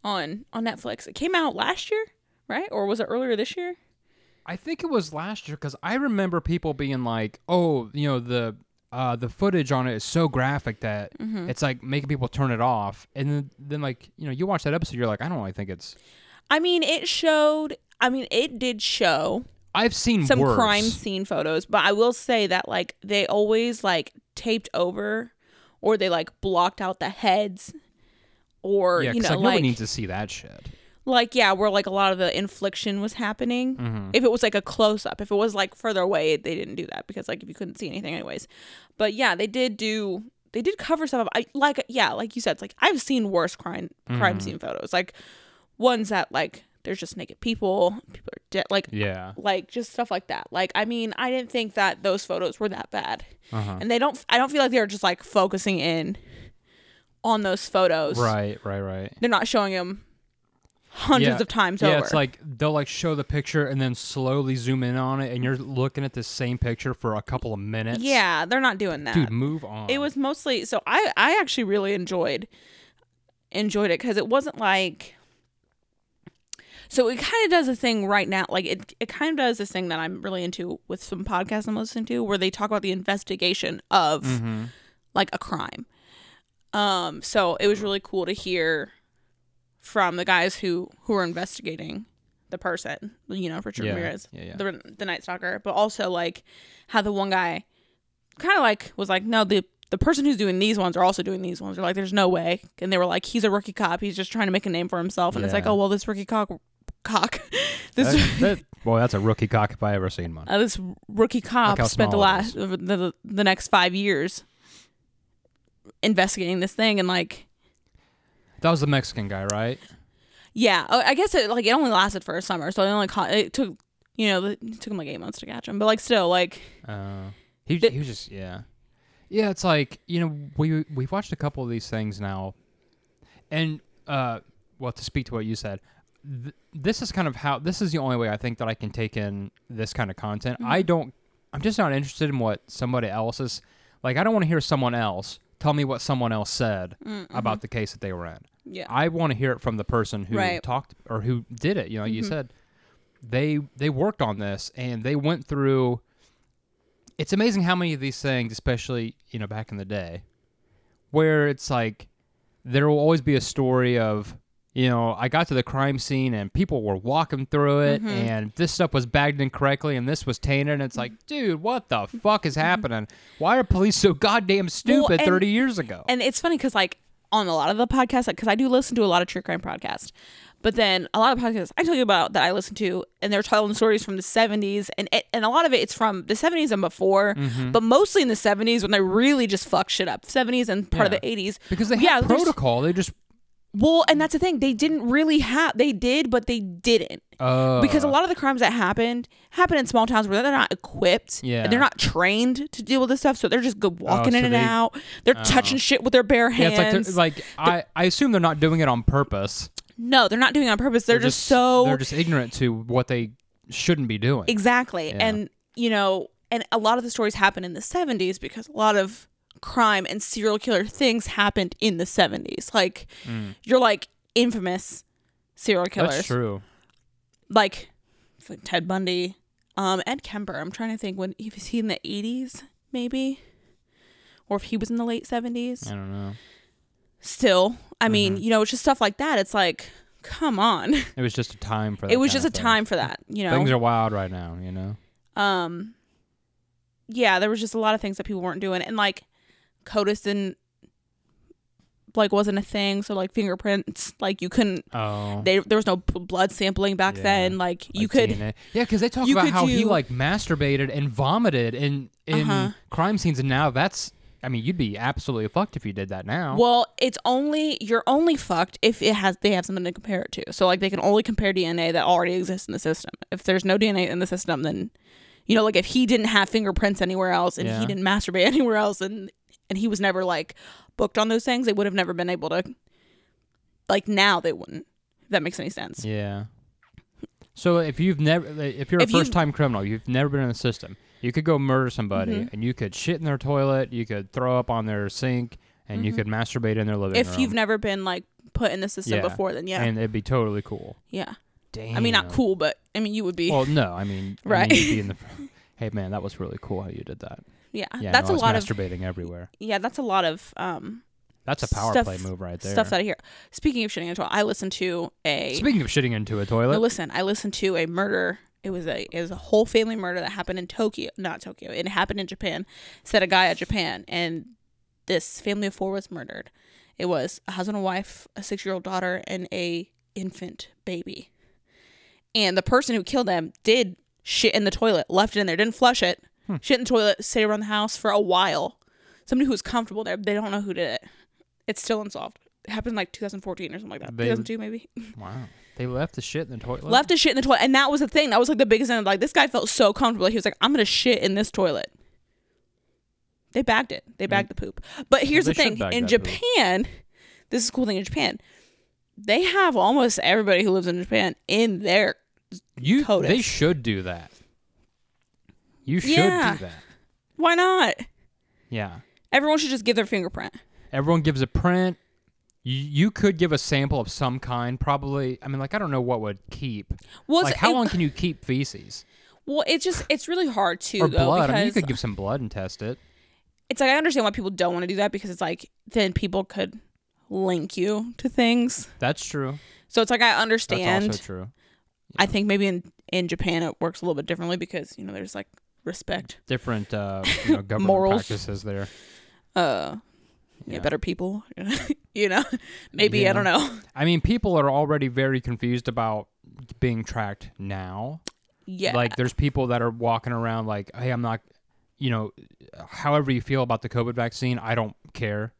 on on Netflix. It came out last year, right? Or was it earlier this year? I think it was last year because I remember people being like, "Oh, you know the uh, the footage on it is so graphic that Mm-hmm. it's like making people turn it off." And then, then like you know, you watch that episode, you're like, "I don't really think it's." I mean, it showed. I mean, it did show I've seen some worse. crime scene photos, but I will say that like they always like taped over, or they like blocked out the heads, or Yeah, you know like, nobody like needs to see that shit. Like yeah, where like a lot of the infliction was happening. Mm-hmm. If it was like a close up, if it was like further away, they didn't do that because like if you couldn't see anything anyways. But yeah, they did do they did cover some of I like yeah, like you said, it's like I've seen worse crime crime Mhm. scene photos. Like ones that like there's just naked people, people are dead like Yeah. like just stuff like that. Like I mean, I didn't think that those photos were that bad. Uh-huh. And they don't I don't feel like they're just like focusing in on those photos. Right, right, right. They're not showing them hundreds Yeah. of times Yeah, over. it's like they'll like show the picture and then slowly zoom in on it, and you're looking at the same picture for a couple of minutes. yeah, they're not doing that. dude, move on. it was mostly so I I actually really enjoyed enjoyed it because it wasn't like so it kind of does a thing right now like it it kind of does this thing that I'm really into with some podcasts I'm listening to where they talk about the investigation of Mm-hmm. like a crime. Um so it was really cool to hear from the guys who who were investigating the person, you know, Richard Yeah, Ramirez, yeah, yeah. the the Night Stalker, but also like how the one guy kind of like was like, no, the the person who's doing these ones are also doing these ones. They're like, there's no way, and they were like, he's a rookie cop. He's just trying to make a name for himself, and it's like, oh well, this rookie cock cock, this That- that- boy, that's a rookie cock if I ever seen one. uh, this rookie cop spent the last the, the the next five years investigating this thing, and like, That was the Mexican guy, right? yeah, uh, I guess it like it only lasted for a summer, so it only caught it took you know it took him like eight months to catch him, but like still like Uh, he The- he was just yeah, yeah. It's like you know we we've watched a couple of these things now, and uh, well to speak to what you said, th- this is kind of how this is the only way I think that I can take in this kind of content. I don't. I'm just not interested in what somebody else is like. I don't want to hear someone else tell me what someone else said about the case that they were in. yeah I want to hear it from the person who Right. talked or who did it. You know, you Mhm. said they they worked on this and they went through. It's amazing how many of these things, especially you know back in the day, where it's like there will always be a story of you know I got to the crime scene and people were walking through it Mhm. and this stuff was bagged incorrectly and this was tainted and it's like dude what the fuck is happening why are police so goddamn stupid and- 30 years ago And it's funny because like on a lot of the podcasts, because I do listen to a lot of true crime podcasts, but then a lot of podcasts I tell you about that I listen to, and they're telling stories from the '70s, and it, and a lot of it it's from the '70s and before, Mm-hmm. but mostly in the '70s when they really just fucked shit up. '70s and part Yeah. of the '80s because they Yeah, had there's- protocol they just Well, and that's the thing they didn't really have. They did, but they didn't uh, because a lot of the crimes that happened happen in small towns where they're not equipped Yeah. and they're not trained to deal with this stuff, so they're just go walking so in and out. They're touching shit with their bare Yeah, hands. it's like like I, I assume they're not doing it on purpose. No, they're not doing it on purpose. They're, just, so they're just ignorant to what they shouldn't be doing. exactly. Yeah. And you know, and a lot of the stories happen in the 70s because a lot of crime and serial killer things happened in the 70s. Like you're like infamous serial killers. Mm. That's true. Like like Ted Bundy, um Ed Kemper. I'm trying to think when he was he in the 80s maybe or if he was in the late 70s. I don't know. Still, I mean, Mm-hmm. you know, it's just stuff like that. It's like come on. It was just a time for that. it was just a thing. time for that, you know. Things are wild right now, you know. um yeah there was just a lot of things that people weren't doing and like codis didn't like wasn't a thing so like fingerprints like you couldn't Oh, they, there was no b- blood sampling back Yeah. then like you like could DNA. Yeah, because they talk about how he like masturbated and vomited in in Uh-huh. crime scenes, and now that's. I mean, you'd be absolutely fucked if you did that now. well it's only you're only fucked if it has they have something to compare it to so like they can only compare dna that already exists in the system if there's no dna in the system then you know like if he didn't have fingerprints anywhere else and Yeah. he didn't masturbate anywhere else and and he was never like booked on those things they would have never been able to like now they wouldn't if that makes any sense Yeah. So if you've never, if you're a you- first time criminal, you've never been in the system, you could go murder somebody, Mhm. and you could shit in their toilet, you could throw up on their sink, and you Mhm. could masturbate in their living if room. If you've never been like put in the system Yeah. before then yeah and it'd be totally cool. yeah Damn. i mean not cool but i mean you would be Well, no, I mean, I Right. mean, you'd be in the. Hey man, that was really cool how you did that. Yeah, Yeah, that's no, a lot of masturbating everywhere. yeah that's a lot of um That's a power stuff- play move right there. stuff that i hear speaking of shitting into i listened to a Speaking of shitting into a toilet, No, listen, I listened to a murder. It was a it was a whole family murder that happened in Tokyo, not Tokyo. It happened in Japan. Said a guy at Japan, and this family of four was murdered. It was a husband and wife, a six year old daughter, and a infant baby. And the person who killed them did shit in the toilet, left it in there, didn't flush it, Hmm. shit in the toilet, stayed around the house for a while. somebody who was comfortable there. They don't know who did it. It's still unsolved. It happened in like 2014 or something like that. They- 2002 maybe. Wow. They left the shit in the toilet. Left the shit in the toilet, and that was the thing. That was like the biggest thing. Like this guy felt so comfortable. He was like, "I'm gonna shit in this toilet." They bagged it. They bagged the poop. But here's they the thing: in that poop. Japan, this is a cool thing in Japan. They have almost everybody who lives in Japan in their You. CODIS. They should do that. You should Yeah. do that. Why not? Yeah. Everyone should just give their fingerprint. Everyone gives a print. You, you could give a sample of some kind, probably. I mean, like I don't know what would keep. Well, like how it- long can you keep feces Well, it's just it's really hard to or though blood? I mean, you because could give some blood and test it. it's like I understand why people don't want to do that because it's like then people could link you to things. That's true. So it's like I understand. That's understand. also true. I think maybe in in Japan it works a little bit differently because you know there's like respect, Different, uh, you know, government Morals. practices there. uh, yeah, Yeah. better people. you know, maybe Yeah. I don't know. I mean, people are already very confused about being tracked now. Yeah, Like, there's people that are walking around like, "Hey, I'm not," you know, however you feel about the COVID vaccine, I don't care.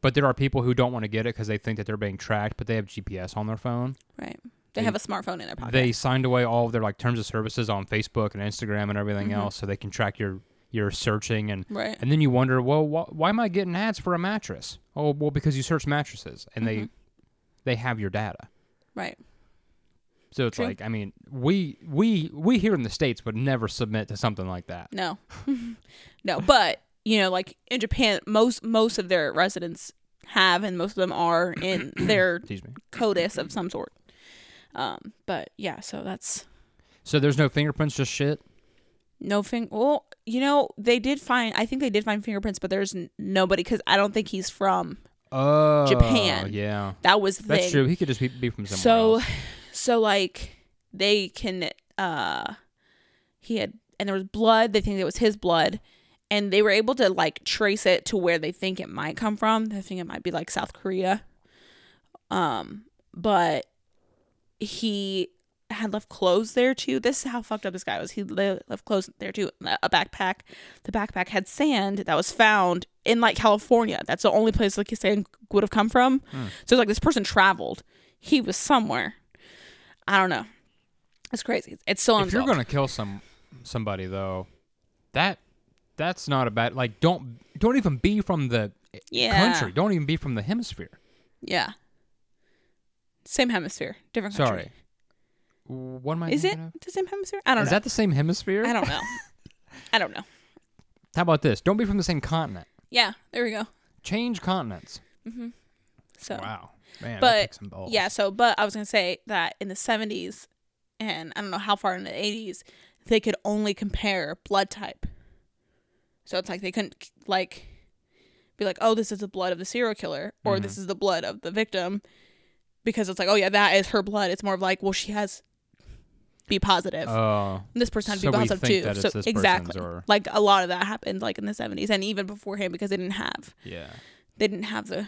But there are people who don't want to get it because they think that they're being tracked, but they have GPS on their phone. right. They have a smartphone in their pocket. They signed away all of their like terms of services on Facebook and Instagram and everything Mm-hmm. else, so they can track your your searching and right. and then you wonder, well, wh- why am I getting ads for a mattress? Oh, well, because you search mattresses and Mm-hmm. they they have your data. Right. So it's True. like, I mean, we we we here in the states would never submit to something like that. No. no, but you know, like in Japan, most most of their residents have, and most of them are in their. CODIS of some sort. Um, but yeah, so that's So there's no fingerprints, just shit. no thing. Well, you know, they did find. I think they did find fingerprints, but there's n- nobody because I don't think he's from. Oh, Japan. Yeah, That was the that's thing. true. He could just be, be from somewhere so else. so like they can uh he had and there was blood they think it was his blood and they were able to like trace it to where they think it might come from they think it might be like south korea um but he had left clothes there too. This is how fucked up this guy was. He left clothes there too. A backpack. The backpack had sand that was found in like california. That's the only place like he's saying would have come from. Hmm. so it's like this person traveled. He was somewhere. I don't know. It's crazy. It's still If you're gonna kill some somebody though, that that's not a bad. Like, don't don't even be from the yeah. country. Don't even be from the hemisphere. yeah same hemisphere different country Sorry. What am I? is it thinking of? the same hemisphere i don't know. Is know that the same hemisphere? i don't know i don't know How about this? Don't be from the same continent. yeah there we go Change continents. Mm-hmm. so Wow, man, that But, takes some balls. Yeah, so but I was gonna say that in the seventies and I don't know how far in the eighties, they could only compare blood type. So it's like they couldn't like be like, Oh, this is the blood of the serial killer or mm-hmm. this is the blood of the victim because it's like, Oh yeah, that is her blood. It's more of like, well, she has B positive. Oh, this person had to so B positive too. that So exactly. or- Like a lot of that happened like in the seventies and even beforehand because they didn't have yeah. they didn't have the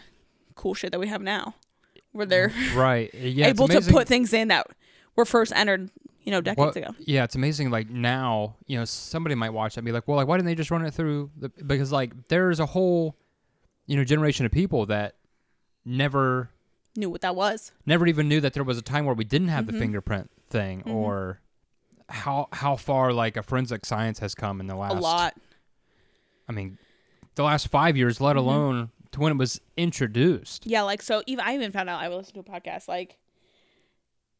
cool shit that we have now. Where they're mm, Right. Yeah. able to put things in that were first entered, you know, decades what- ago. Yeah, it's amazing. Like now, you know, somebody might watch that and be like, "Well, like, why didn't they just run it through?" The because like there's a whole, you know, generation of people that never, Knew what that was. never even knew that there was a time where we didn't have Mm-hmm. the fingerprint thing, or how how far like a forensic science has come in the last a lot. I mean, the last five years, Mm-hmm. let alone to when it was introduced. Yeah, like so even I even found out I listened to a podcast like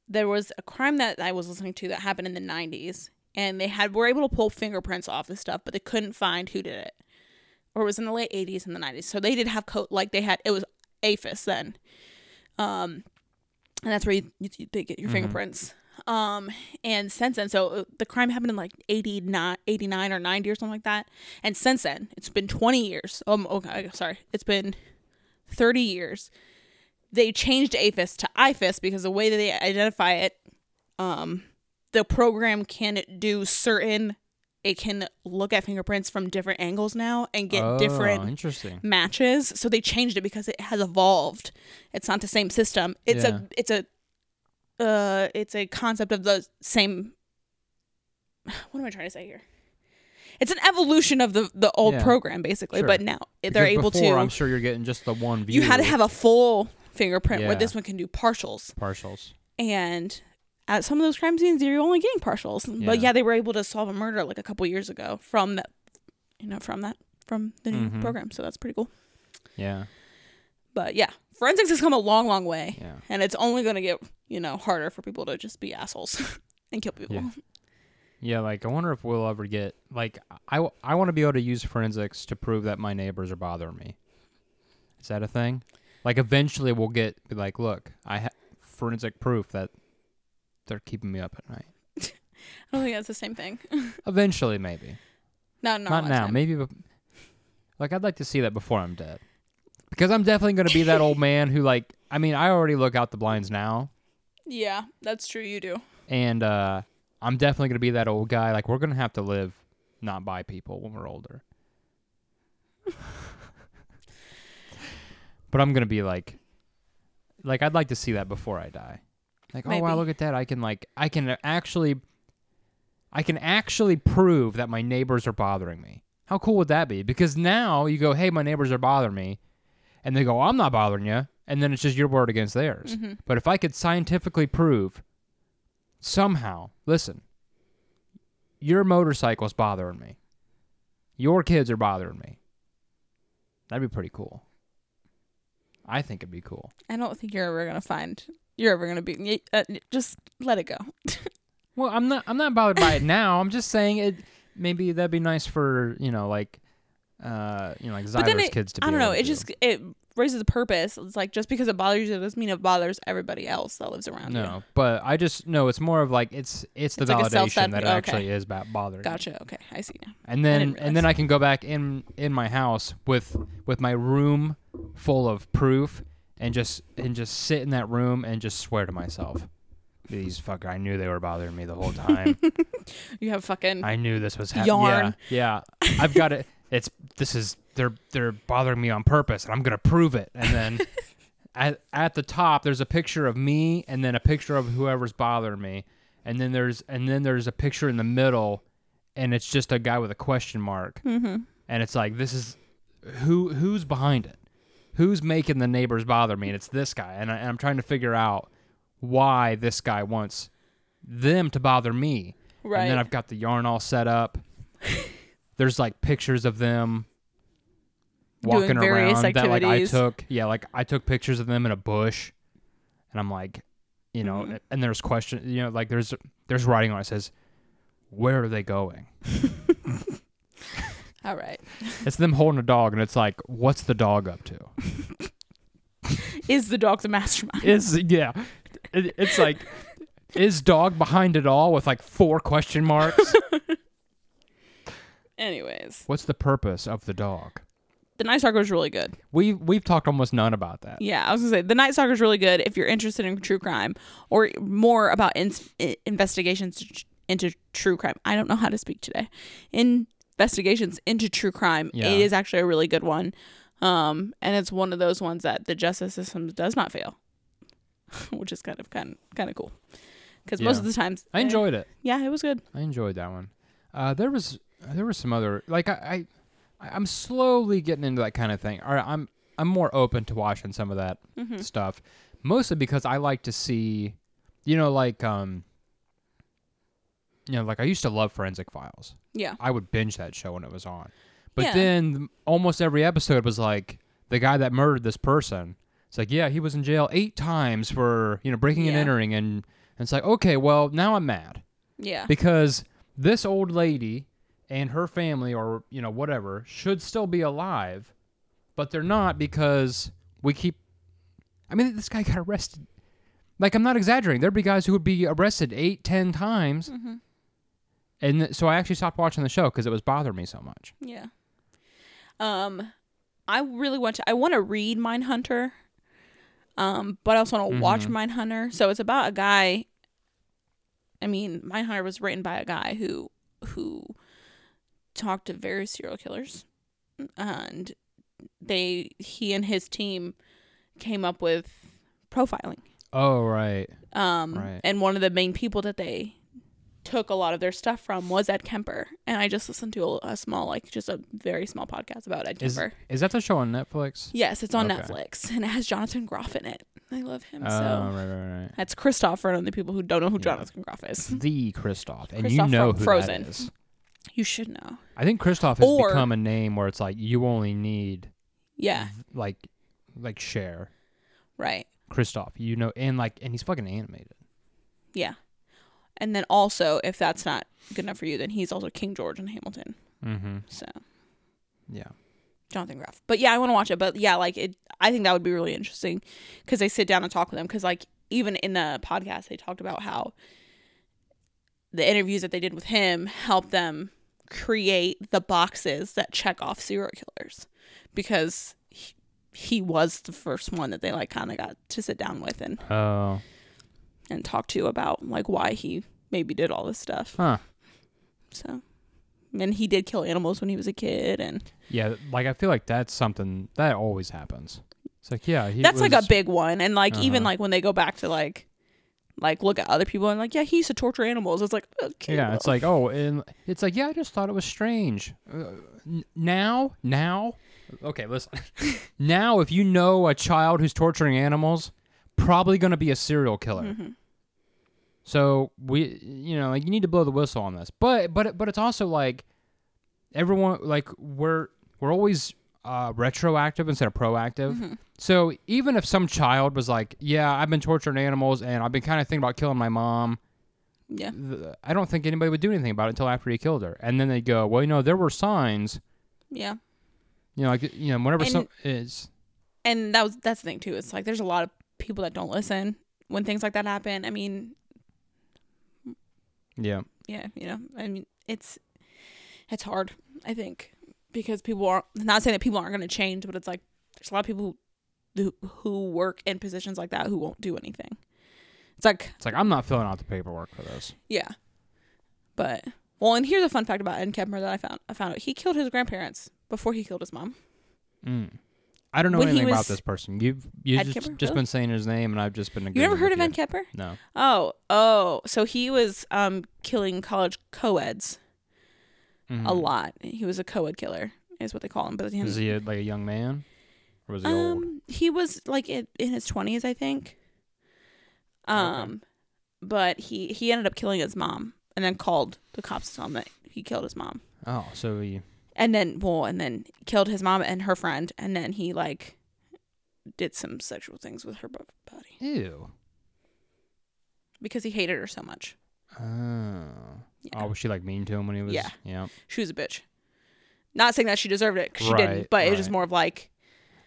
there was a crime that I was listening to that happened in the 90s and they had were able to pull fingerprints off the stuff but they couldn't find who did it. Or it was in the late 80s and the 90s. So they did have coat like they had it was AFIS then. Um and that's where you, you, they get your fingerprints. Um and since then so uh, the crime happened in like 89 89 or 90 or something like that. And since then it's been 20 years. Um okay, sorry. It's been 30 years. They changed AFIS to IFIS because the way that they identify it, um, the program can do certain, it can look at fingerprints from different angles now and get oh, different Interesting. matches. So they changed it because it has evolved. It's not the same system. It's Yeah. a, it's a, uh, it's a concept of the same. What am I trying to say here? it's an evolution of the the old Yeah. program basically. Sure. But now they're able before, to. I'm sure you're getting just the one view. you had to have a full fingerprint where this one can do partials. partials. And at some of those crime scenes, you're only getting partials. But Yeah. yeah, they were able to solve a murder like a couple years ago from that, you know, from that from the new Mhm. program. So that's pretty cool. Yeah, But yeah, forensics has come a long, long way, yeah. and it's only going to get you know harder for people to just be assholes and kill people. Yeah. Yeah, like I wonder if we'll ever get like I I want to be able to use forensics to prove that my neighbors are bothering me. Is that a thing? Like eventually we'll get like, look, I have forensic proof that they're keeping me up at night. I don't think that's the same thing. Eventually, maybe Not not now. lifetime. Maybe, like I'd like to see that before I'm dead, because I'm definitely going to be that old man who like. I mean, I already look out the blinds now, Yeah, that's true. You do. and uh I'm definitely going to be that old guy. Like we're going to have to live not by people when we're older. but I'm going to be like like I'd like to see that before I die. Like, oh wow, look at that. I can like I can actually I can actually prove that my neighbors are bothering me. How cool would that be? Because now you go, "Hey, my neighbors are bothering me." And they go, "I'm not bothering you." And then it's just your word against theirs. Mm-hmm. But if I could scientifically prove somehow, listen, your motorcycle's bothering me. Your kids are bothering me. That'd be pretty cool. I think it'd be cool. I don't think you're ever gonna find. You're ever gonna be. Uh, just let it go. Well, I'm not I'm not bothered by it now. I'm just saying it maybe that'd be nice for, you know, like uh, you know, like Zyra's it, kids to be I don't know. It to. just it raises the purpose. It's like just because it bothers you doesn't mean it bothers everybody else that lives around you. no, but I just no. It's more of like it's it's the It's validation self-sat- that it okay. actually is about bothering. me. Gotcha. Okay, I see now. and then and then. I can go back in in my house with with my room full of proof and just and just sit in that room and just swear to myself, these fucker, I knew they were bothering me the whole time. You have fucking. I knew this was happening. Yarn. Yeah, yeah. I've got it. It's this is they're they're bothering me on purpose, and I'm gonna prove it. And then at at the top, there's a picture of me, and then a picture of whoever's bothering me, and then there's and then there's a picture in the middle, and it's just a guy with a question mark, mm-hmm. and it's like this is who who's behind it, who's making the neighbors bother me, and it's this guy, and, I, and I'm trying to figure out why this guy wants them to bother me. Right. And then I've got the yarn all set up. There's like pictures of them walking around that like I took. Yeah, like I took pictures of them in a bush, and I'm like, you know, Mhm. and there's question, you know, like there's there's writing on it says, where are they going? All right. It's them holding a dog, and it's like, what's the dog up to? Is the dog the mastermind? Is yeah, it, it's like, is dog behind it all with like four question marks? Anyways, What's the purpose of the dog? the Night Stalker is really good. We we've talked almost none about that. Yeah, I was gonna say the Night Stalker is really good if you're interested in true crime or more about in- investigations into true crime. I don't know how to speak today. Investigations into true crime. Yeah. It is actually a really good one, um, and it's one of those ones that the justice system does not fail, which is kind of kind kind of cool. Because most of the times I eh, enjoyed it. Yeah, it was good. I enjoyed that one. Uh, there was there was some other like I, I I'm slowly getting into that kind of thing. Or I'm I'm more open to watching some of that hmm stuff, mostly because I like to see, you know, like um, you know, like I used to love Forensic Files. Yeah. I would binge that show when it was on, but Yeah. then almost every episode was like the guy that murdered this person. It's like, yeah, he was in jail eight times for you know breaking and Yeah. entering, and, and it's like, okay, well now I'm mad Yeah. because this old lady and her family or you know whatever should still be alive but they're not because we keep i mean this guy got arrested like i'm not exaggerating there'd be guys who would be arrested eight ten times hmm and th- so i actually stopped watching the show because it was bothering me so much Yeah. Um, I really want to. I want to read Mindhunter. Um, but I also want to watch Mhm. Mindhunter. So it's about a guy. I mean, Mindhunter was written by a guy who who talked to various serial killers, and they he and his team came up with profiling. oh right Um, Right. and one of the main people that they took a lot of their stuff from was Ed Kemper, and I just listened to a, a small, like just a very small podcast about Ed Kemper. is that the show on Netflix? yes, it's on Okay. Netflix, and it has Jonathan Groff in it. I love him Oh, so. right, right, right. That's Kristoff for the people who don't know who Yeah. Jonathan Groff is. The Kristoff, and you know who Frozen. that is. You should know. I think Kristoff has Or- become a name where it's like you only need Yeah, like like Cher right. Kristoff. You know, and like and he's fucking animated. Yeah. And then also, if that's not good enough for you, then he's also King George in Hamilton. Mm-hmm. So Yeah. Jonathan Groff. But yeah, I want to watch it. But yeah, like it, I think that would be really interesting because they sit down and talk with them. Because like even in the podcast, they talked about how the interviews that they did with him helped them create the boxes that check off serial killers because he, he was the first one that they like kind of got to sit down with and Oh. And talk to you about like why he maybe did all this stuff. Huh. So, and he did kill animals when he was a kid, and Yeah. Like I feel like that's something that always happens. It's like yeah, he that's like a big one. And like even Uh-huh. like when they go back to like, like look at other people and like yeah, he used to torture animals. It's like okay, Yeah, it's like oh, and it's like yeah, I just thought it was strange. Uh, n- now, now, okay, listen. now, if you know a child who's torturing animals, probably going to be a serial killer. Mhm. So we, you know, like you need to blow the whistle on this. But but but it's also like everyone like we're we're always uh, retroactive instead of proactive. Mhm. So even if some child was like, yeah, I've been torturing animals and I've been kind of thinking about killing my mom yeah, th- I don't think anybody would do anything about it until after he killed her. And then they go, well, you know, there were signs, yeah. you know, like you know, whenever And- some is And that was that's the thing too. It's like there's a lot of people that don't listen when things like that happen. I mean, yeah, yeah, you know, I mean, it's it's hard. I think because people are not saying that people aren't going to change, but it's like there's a lot of people who who work in positions like that who won't do anything. It's like it's like I'm not filling out the paperwork for this. yeah, but well, and here's a fun fact about Ed Kemper that I found. I found out he killed his grandparents before he killed his mom. Mm. I don't know When anything about this person. You've you just, Kemper? just been saying his name, and I've just been. You never agreeing heard of Ed Kemper? No. Oh, oh, so he was um killing college co-eds Mhm. a lot. He was a co-ed killer, is what they call him. But he, Is he a, like a young man, or was he old? um, he was like in, in his twenties, I think. Um, but he he ended up killing his mom, and then called the cops to tell him that he killed his mom, Oh, so he. And then well, and then killed his mom and her friend, and then he like did some sexual things with her body Ew. because he hated her so much. Oh. Yeah. Oh, was she like mean to him when he was? Yeah. Yeah. She was a bitch. Not saying that she deserved it 'cause she Right, didn't, but it was just more of like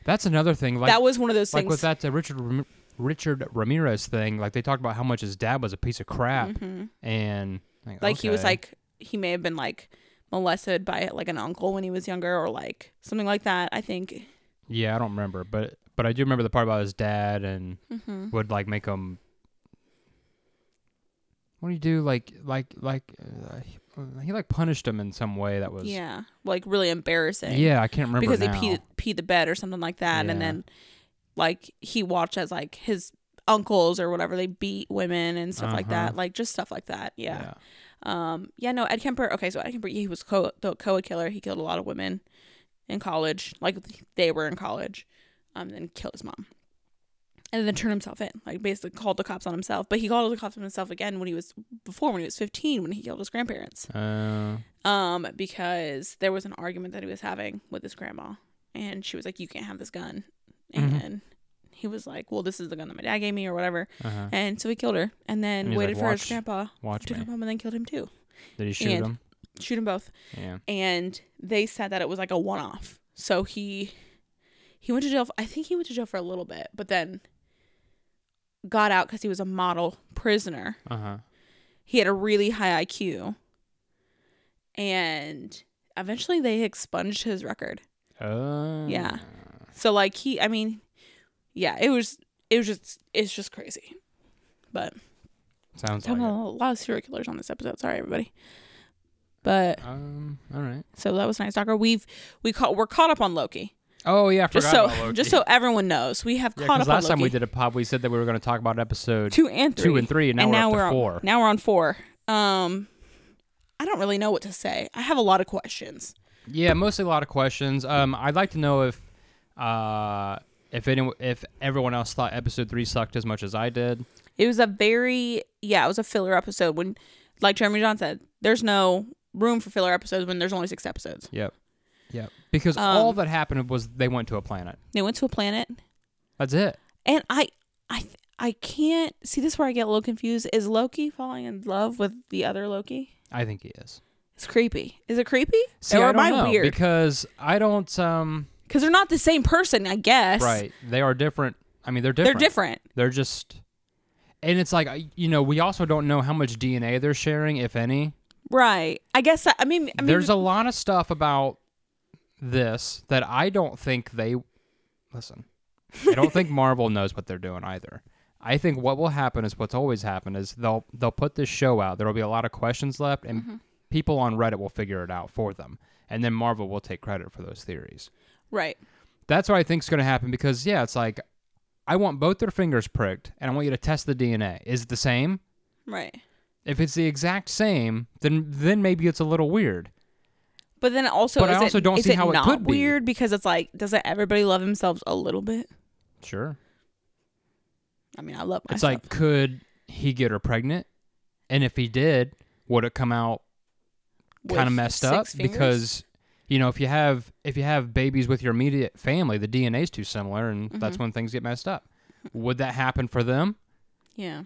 That's another thing. Like that was one of those like things. with that Richard Ram- Richard Ramirez thing, like they talked about how much his dad was a piece of crap, Mhm. and like he was like he may have been like molested by like an uncle when he was younger or like something like that. I think. yeah, I don't remember, but but I do remember the part about his dad and Mm-hmm. would like make him. What do you do? Like like like uh, he, he like punished him in some way that was Yeah, like really embarrassing. yeah I can't remember because now. he peed, peed the bed or something like that, and then like he watched as like his uncles or whatever they beat women and stuff like Uh-huh. that, like just stuff like that. Yeah. Um. Yeah. No. Ed Kemper. Okay. So Ed Kemper. He was co the co killer. He killed a lot of women in college. Like they were in college. Um. Then killed his mom. And then turned himself in. Like basically called the cops on himself. But he called the cops on himself again when he was before when he was fifteen when he killed his grandparents. Uh, Um. Because there was an argument that he was having with his grandma, and she was like, "You can't have this gun," Mhm. and. He was like, "Well, this is the gun that my dad gave me, or whatever," uh-huh. and so he killed her, and then And waited like, for his grandpa Watch to me. come home, and then killed him too Did he shoot and- him? shoot them both Yeah. and they said that it was like a one-off so he he went to jail For, i think he went to jail for a little bit but then got out because he was a model prisoner Uh huh. he had a really high iq and eventually they expunged his record Uh, Yeah. so like he i mean yeah it was it was just it's just crazy but Sounds like a lot of serial killers on this episode sorry everybody but. Um. All right. so that was nice Docker. we've we caught we're caught up on loki Oh yeah, I just so about Loki. just so everyone knows, we have Yeah, caught up on last time we did a pod, we said that we were going to talk about episode two and three, two and three, and now we're now up we're to on, four. Now we're on four. Um, I don't really know what to say. I have a lot of questions. Yeah, mostly a lot of questions. Um, I'd like to know if, uh, if any, if everyone else thought episode three sucked as much as I did. It was a very yeah, it was a filler episode when like Jeremy John said, there's no room for filler episodes when there's only six episodes. Yep. Yep. Because all Um, that happened was they went to a planet. They went to a planet That's it. and I I I can't see this where I get a little confused. Is Loki falling in love with the other Loki? I think he is. It's creepy. Is it creepy? See, or I am I weird? because I don't. Um, Because they're not the same person, I guess. right. They are different. I mean, they're different. They're different. They're just, and it's like you know, we also don't know how much DNA they're sharing, if any. Right. I guess I mean I mean There's a lot of stuff about this that I don't think they listen. I don't think Marvel knows what they're doing either. I think what will happen is what's always happened is they'll they'll put this show out. There'll be a lot of questions left, and Mm-hmm. people on Reddit will figure it out for them, and then Marvel will take credit for those theories. Right. That's what I think is going to happen because yeah, it's like I want both their fingers pricked, and I want you to test the DNA. Is it the same? Right. If it's the exact same, then then maybe it's a little weird. But then also, But I also it, don't is see it how it could be. weird because it's like, doesn't everybody love themselves a little bit? Sure. I mean, I love myself. It's like, could he get her pregnant? And if he did, would it come out kind of messed up? fingers? Because you know, if you have if you have babies with your immediate family, the DNA is too similar, and that's Mm-hmm. when things get messed up. Would that happen for them? yeah,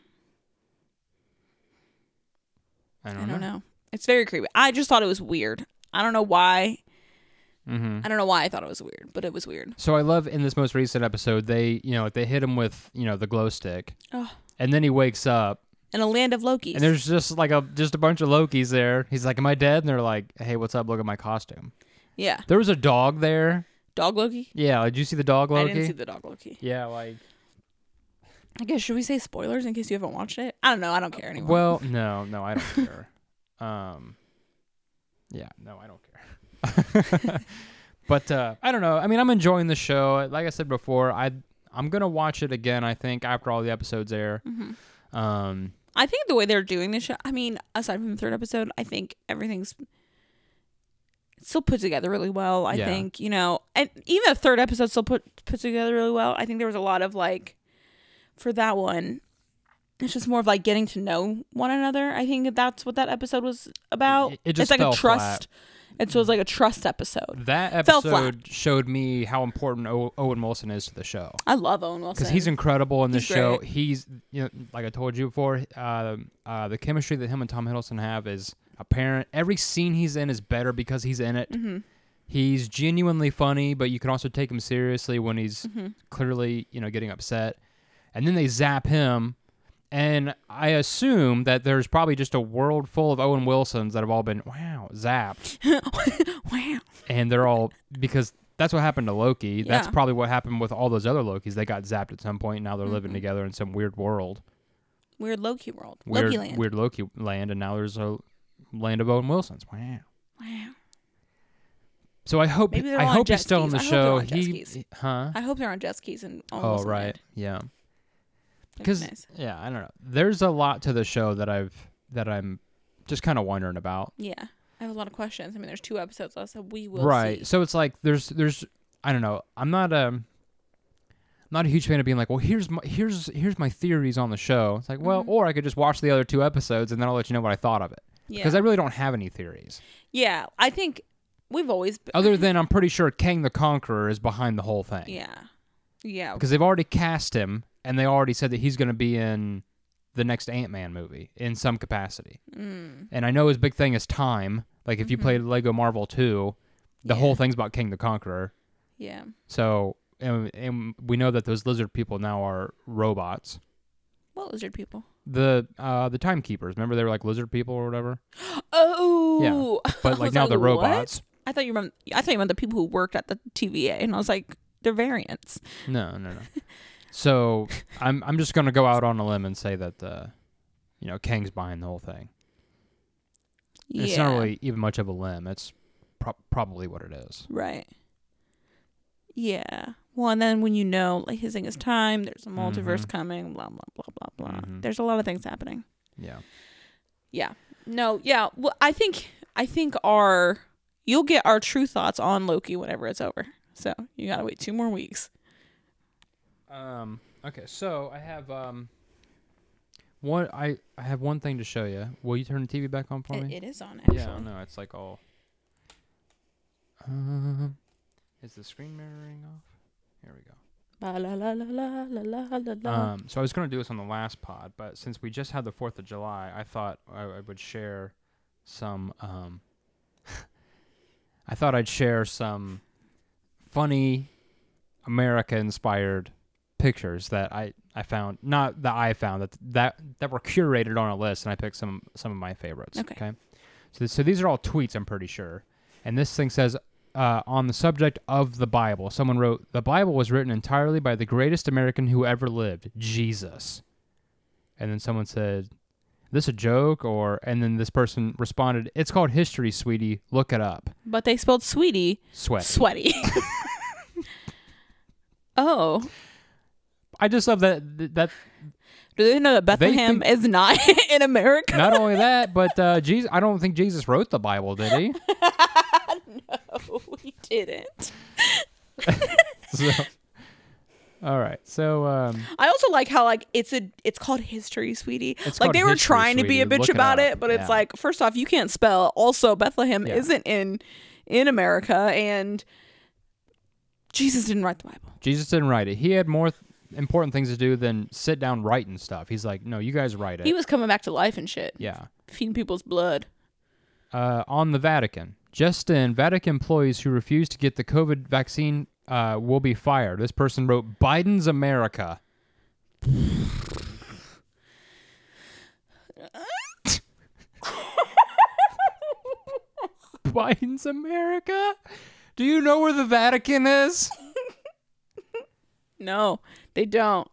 I don't, I don't know. It's very creepy. I just thought it was weird. I don't know why. Mm-hmm. I don't know why I thought it was weird, but it was weird. So I love in this most recent episode, they you know they hit him with you know the glow stick, Oh. and then he wakes up, In a land of Lokis. and there's just like a just a bunch of Lokis there. He's like, "Am I dead?" And they're like, "Hey, what's up? Look at my costume." Yeah, There was a dog there. dog Loki. Yeah, did you see the dog Loki? I didn't see the dog Loki. yeah, like I guess should we say spoilers in case you haven't watched it? I don't know. I don't care anymore. Well, no, no, I don't care. Um, yeah, no, I don't care. but uh, I don't know. I mean, I'm enjoying the show. Like I said before, I I'm gonna watch it again. I think after all the episodes air. Mm-hmm. Um, I think the way they're doing this show, I mean, aside from the third episode, I think everything's still put together really well. I Yeah. think, you know, and even the third episode still put put together really well. I think there was a lot of like for that one, it's just more of like getting to know one another. I think that's what that episode was about. It- it just it's like a trust. And so it was like a trust episode. that episode showed me how important o- Owen Wilson is to the show. I love Owen Wilson. because he's incredible in this He's show. great. He's you know, like I told you before, uh, uh, the chemistry that him and Tom Hiddleston have is apparent. Every scene he's in is better because he's in it. Mm-hmm. He's genuinely funny, but you can also take him seriously when he's Mm-hmm. clearly you know getting upset. And then they zap him, and I assume that there's probably just a world full of Owen Wilsons that have all been wow zapped, wow. and they're all because. That's what happened to Loki. That's probably what happened with all those other Lokis. They got zapped at some point. And now they're living Mhm. together in some weird world. Weird Loki world. weird, Loki land. weird Loki land, and now there's a land of Owen Wilsons. Wow. Wow. So I hope Maybe they're I all on hope he's still on the skis. I hope they're show. on jet He, skis. huh? I hope they're on jet skis and Oh Wilson right, land. yeah. That'd be Because nice. yeah, I don't know. There's a lot to the show that I've that I'm just kind of wondering about. Yeah. I have a lot of questions. I mean, there's two episodes left, so we will right. see. So it's like there's there's I don't know. I'm not a I'm not a huge fan of being like, well, here's my here's here's my theories on the show. It's like, well, Mhm. or I could just watch the other two episodes and then I'll let you know what I thought of it. Yeah. Because I really don't have any theories. yeah. I think we've always been. Other than I'm pretty sure Kang the Conqueror is behind the whole thing. Yeah. Yeah. Because they've already cast him and they already said that he's going to be in the next Ant Man movie in some capacity. Mm. And I know his big thing is time. Like if you Mhm. played Lego Marvel 2, the Yeah. whole thing's about Kang the Conqueror. Yeah. So, and, and we know that those lizard people now are robots. What lizard people? The uh the timekeepers, remember they were like lizard people or whatever? Oh. yeah. But like now they're what? robots. I thought you meant. I thought you meant the people who worked at the TVA, and I was like, they're variants. No, no, no. so I'm I'm just gonna go out on a limb and say that uh you know Kang's behind the whole thing. Yeah. It's not really even much of a limb. It's pro- probably what it is. Right. Yeah. Well, and then when you know, like his thing is time, there's a multiverse Mhm. coming, blah blah blah blah blah. Mhm. There's a lot of things happening. Yeah. Yeah. No, yeah. Well, I think I think our you'll get our true thoughts on Loki whenever it's over. So you gotta wait two more weeks. Um. Okay. So I have um. One I I have one thing to show you. Will you turn the TV back on for It, me? it is on actually. yeah. No, it's like all. Um. Is the screen mirroring off? Here we go. Um, so I was going to do this on the last pod, but since we just had the 4th of July, I thought I, I would share some. Um, I thought I'd share some funny America inspired pictures that I, I found not that I found that that that were curated on a list and I picked some some of my favorites. Okay. okay? So, so these are all tweets I'm pretty sure. And this thing says uh, on the subject of the Bible. Someone wrote, The Bible was written entirely by the greatest American who ever lived, Jesus. And then someone said, This a joke? Or, and then this person responded, It's called history, sweetie. Look it up. but they spelled sweetie Sweat. sweaty. oh, I just love that. That do they know that Bethlehem think- is not in America? not only that, but uh, Jesus. I don't think Jesus wrote the Bible, did he? no, we didn't. So, all right. So, um, I also like how like it's a it's called history, sweetie. Like they were history, trying to be a bitch Look it about up. it, but it's like first off, you can't spell. Also, Bethlehem Yeah. isn't in in America, and Jesus didn't write the Bible. Jesus didn't write it. He had more th- important things to do than sit down writing stuff. He's like, No, you guys write it. He was coming back to life and shit, yeah. feeding people's blood. uh, on the Vatican. Just in, Vatican employees who refuse to get the COVID vaccine uh, will be fired. This person wrote Biden's America. Biden's America? Do you know where the Vatican is? No, they don't.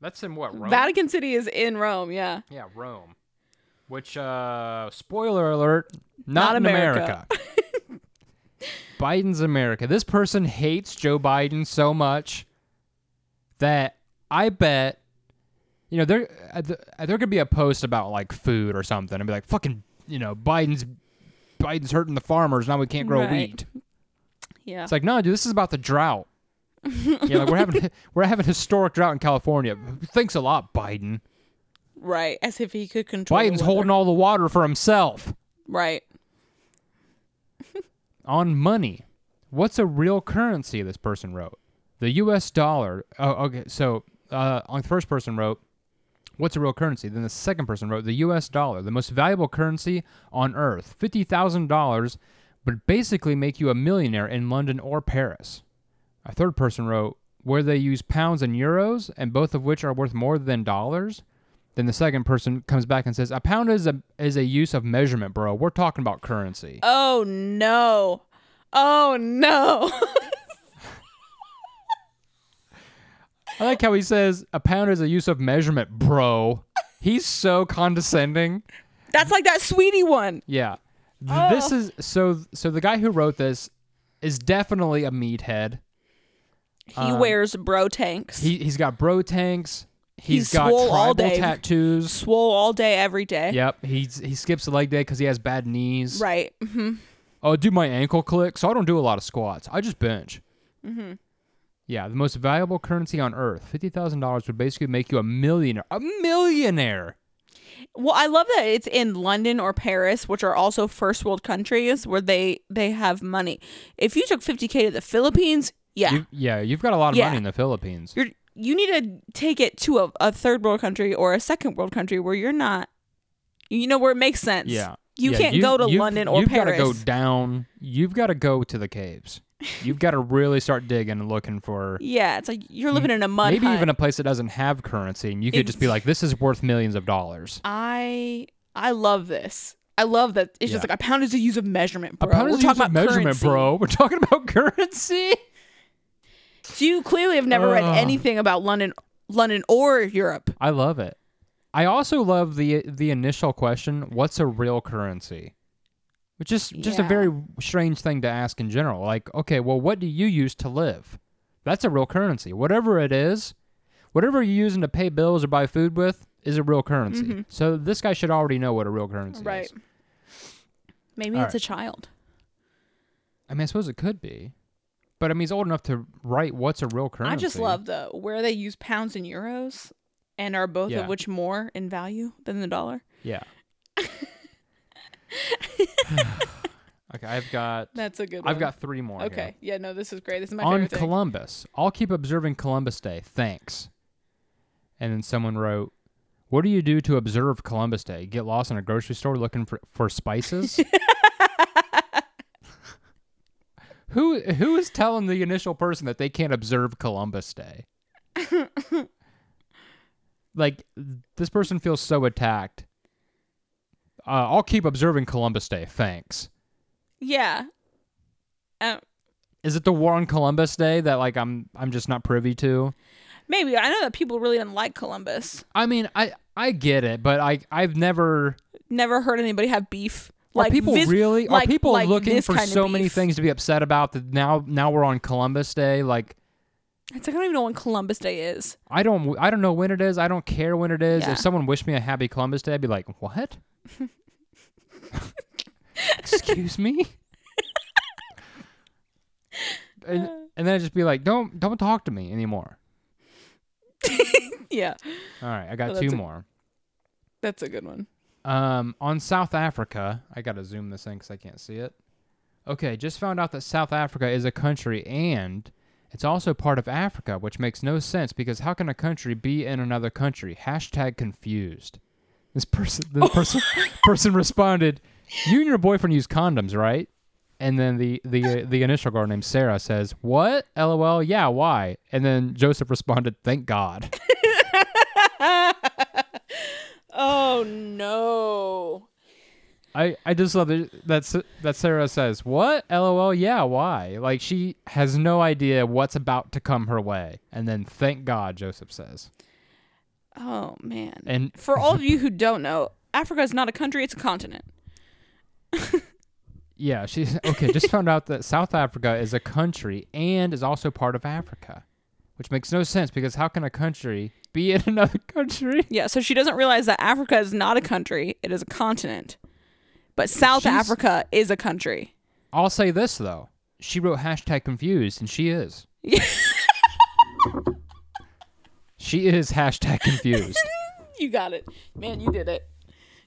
That's in what, Rome? Vatican City is in Rome. Yeah, yeah, Rome. Which, uh, spoiler alert, not, Not in America. America. Biden's America. This person hates Joe Biden so much that I bet, you know, there uh, uh, there could be a post about like food or something, and be like, "Fucking, you know, Biden's Biden's hurting the farmers. Now we can't grow Right. wheat." yeah. It's like, no, dude, this is about the drought. yeah, like we're having we're having historic drought in California. Thanks a lot, Biden. Right, as if he could control. Biden's holding all the water for himself. Right. on money. What's a real currency? This person wrote. The U.S. dollar. Oh, okay. So, uh, on the first person wrote, "What's a real currency?" Then the second person wrote, "The U.S. dollar, the most valuable currency on earth. Fifty thousand dollars would basically make you a millionaire in London or Paris." A third person wrote, "Where they use pounds and euros, and both of which are worth more than dollars." Then the second person comes back and says, "A pound is a is a use of measurement, bro. We're talking about currency." Oh no. Oh no. I like how he says a pound is a use of measurement, bro. He's so condescending. That's like that sweetie one. Yeah. Th- This Oh. is so so the guy who wrote this is definitely a meathead. He Um, wears bro tanks. He he's got bro tanks. He's he's got swole all tribal day. tattoos. swole all day, every day. Yep, he's he skips a leg day because he has bad knees. Right. hmm Oh, do my ankle click, so I don't do a lot of squats. I just bench. Mm-hmm. Yeah, the most valuable currency on earth. Fifty thousand dollars would basically make you a millionaire. A millionaire. Well, I love that it's in London or Paris, which are also first world countries where they they have money. If you took 50k to the Philippines, yeah, You, yeah, you've got a lot of Yeah. money in the Philippines. you're you need to take it to a, a third world country or a second world country where you're not, you know, where it makes sense. Yeah. you Yeah, can't you- go to you've- London or Paris. you've got to go down. You've got to go to the caves. You've got to really start digging and looking for yeah, it's like you're living in a mud maybe hut. even a place that doesn't have currency, and you could just be like, "This is worth millions of dollars." I I love this. I love that it's just like a pound is a use of measurement, bro. a pound We're is talking used as about measurement, currency. bro. We're talking about currency. So you clearly have never read anything about London, London or Europe. I love it. I also love the the initial question, "What's a real currency?" Which is just a Yeah. very strange thing to ask in general. Like, okay, well, what do you use to live? That's a real currency. Whatever it is, whatever you're using to pay bills or buy food with, is a real currency. Mhm. So this guy should already know what a real currency Right. is. Maybe All it's right. a child. I mean, I suppose it could be, but I mean, he's old enough to write what's a real currency. I just love the where they use pounds and euros, and are both Yeah. of which more in value than the dollar. Yeah. okay, I've got That's a good. I've got three more. here. Okay. Yeah. No, this is great. This is my on favorite thing. Columbus. I'll keep observing Columbus Day. Thanks. And then someone wrote, "What do you do to observe Columbus Day? Get lost in a grocery store looking for, for spices?" who who is telling the initial person that they can't observe Columbus Day? like this person feels so attacked. Uh, I'll keep observing Columbus Day. Thanks. yeah. Um, Is it the war on Columbus Day that like I'm I'm just not privy to? maybe I know that people really didn't like Columbus. I mean, I I get it, but I I've never. Never heard anybody have beef. Are people really? like- are people like looking for so many things to be upset about that now now we're on Columbus Day? Like It's like I don't even know when Columbus Day is. I don't I don't know when it is. I don't care when it is. Yeah. If someone wished me a happy Columbus Day, I'd be like, what? Excuse me. and, and then I'd just be like, don't don't talk to me anymore. Yeah, All right, I got Well, two a- more. that's a good one. Um, on South Africa, I gotta zoom this in because I can't see it. Okay, just found out that South Africa is a country and it's also part of Africa, which makes no sense because how can a country be in another country? Hashtag confused. This person, the person, person responded, "You and your boyfriend use condoms, right?" And then the the the initial girl named Sarah says, "What? LOL. Yeah. Why?" And then Joseph responded, "Thank God." oh no. I, I just love that that Sarah says, "What? LOL, yeah, why?" Like she has no idea what's about to come her way, and then thank God Joseph says. Oh man. And For all of you who don't know, Africa is not a country; it's a continent. yeah, she's okay. Just found out that South Africa is a country and is also part of Africa, which makes no sense because how can a country be in another country? Yeah, so she doesn't realize that Africa is not a country; it is a continent. But South She's- Africa is a country. I'll say this though, she wrote hashtag confused, and she is. she is hashtag confused. You got it, man. You did it.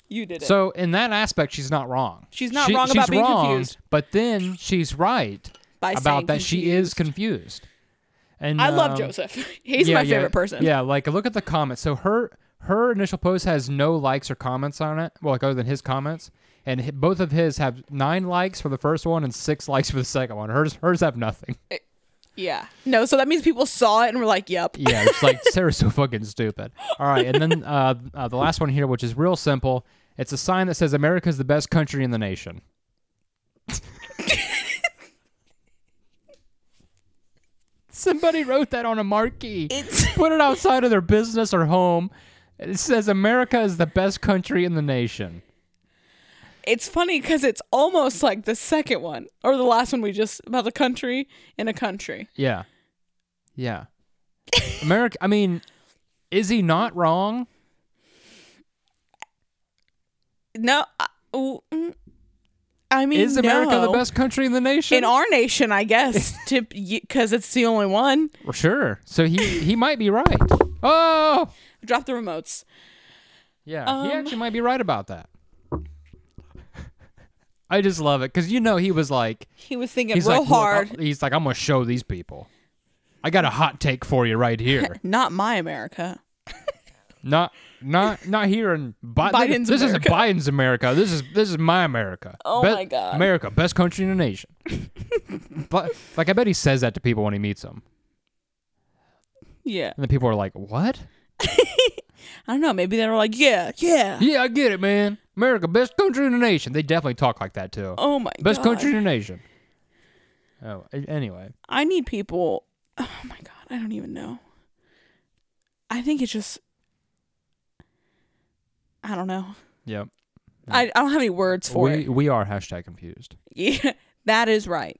You did it. So in that aspect, she's not wrong. She's not She- wrong about she's being wrong, confused. But then she's right about that she is confused. And I love um, Joseph. He's yeah, my yeah, favorite person. Yeah, like look at the comments. So her her initial post has no likes or comments on it. Well, like other than his comments, and hi- both of his have nine likes for the first one and six likes for the second one. Hers hers have nothing. Yeah. No, so that means people saw it and were like, "Yep." Yeah, it's like Sarah's so fucking stupid. All right, and then uh, uh, the last one here, which is real simple. It's a sign that says America's the best country in the nation. Somebody wrote that on a marquee. It's Put it outside of their business or home. It says America is the best country in the nation. it's funny because it's almost like the second one or the last one we just about the country in a country. Yeah. Yeah. America, I mean, is he not wrong? No, I, ooh, mm, I mean, Is America the best country in the nation? in our nation? I guess to because it's the only one. Well, sure. So he he might be right. Oh, Drop the remotes. yeah. he Um, actually might be right about that. I just love it because you know he was like He was thinking real like hard. He's like I'm gonna show these people. I got a hot take for you right here. Not my America. not not not here in Bi- Biden's This America. is Biden's America. This is this is my America. Oh Be- my God. America, best country in the nation. but like I bet he says that to people when he meets them, Yeah. and the people are like, "What? I don't know. Maybe they were like, yeah, yeah. Yeah, I get it, man. America, best country in the nation." They definitely talk like that too. Oh my best god. country in the nation. Oh, a- anyway, I need people. Oh my god. I don't even know. I think it's just. I don't know. yep. I, I don't have any words for We it. we are hashtag confused. Yeah, that is right.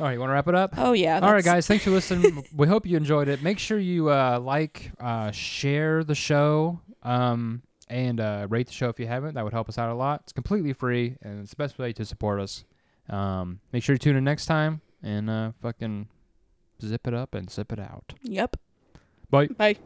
All right, you want to wrap it up? Oh yeah. All right, guys. Thanks for listening. we hope you enjoyed it. Make sure you uh, like, uh, share the show Um, and uh, rate the show if you haven't. That would help us out a lot. It's completely free, and it's the best way to support us. Um, make sure you tune in next time and uh, fucking zip it up and zip it out. Yep. Bye. Bye.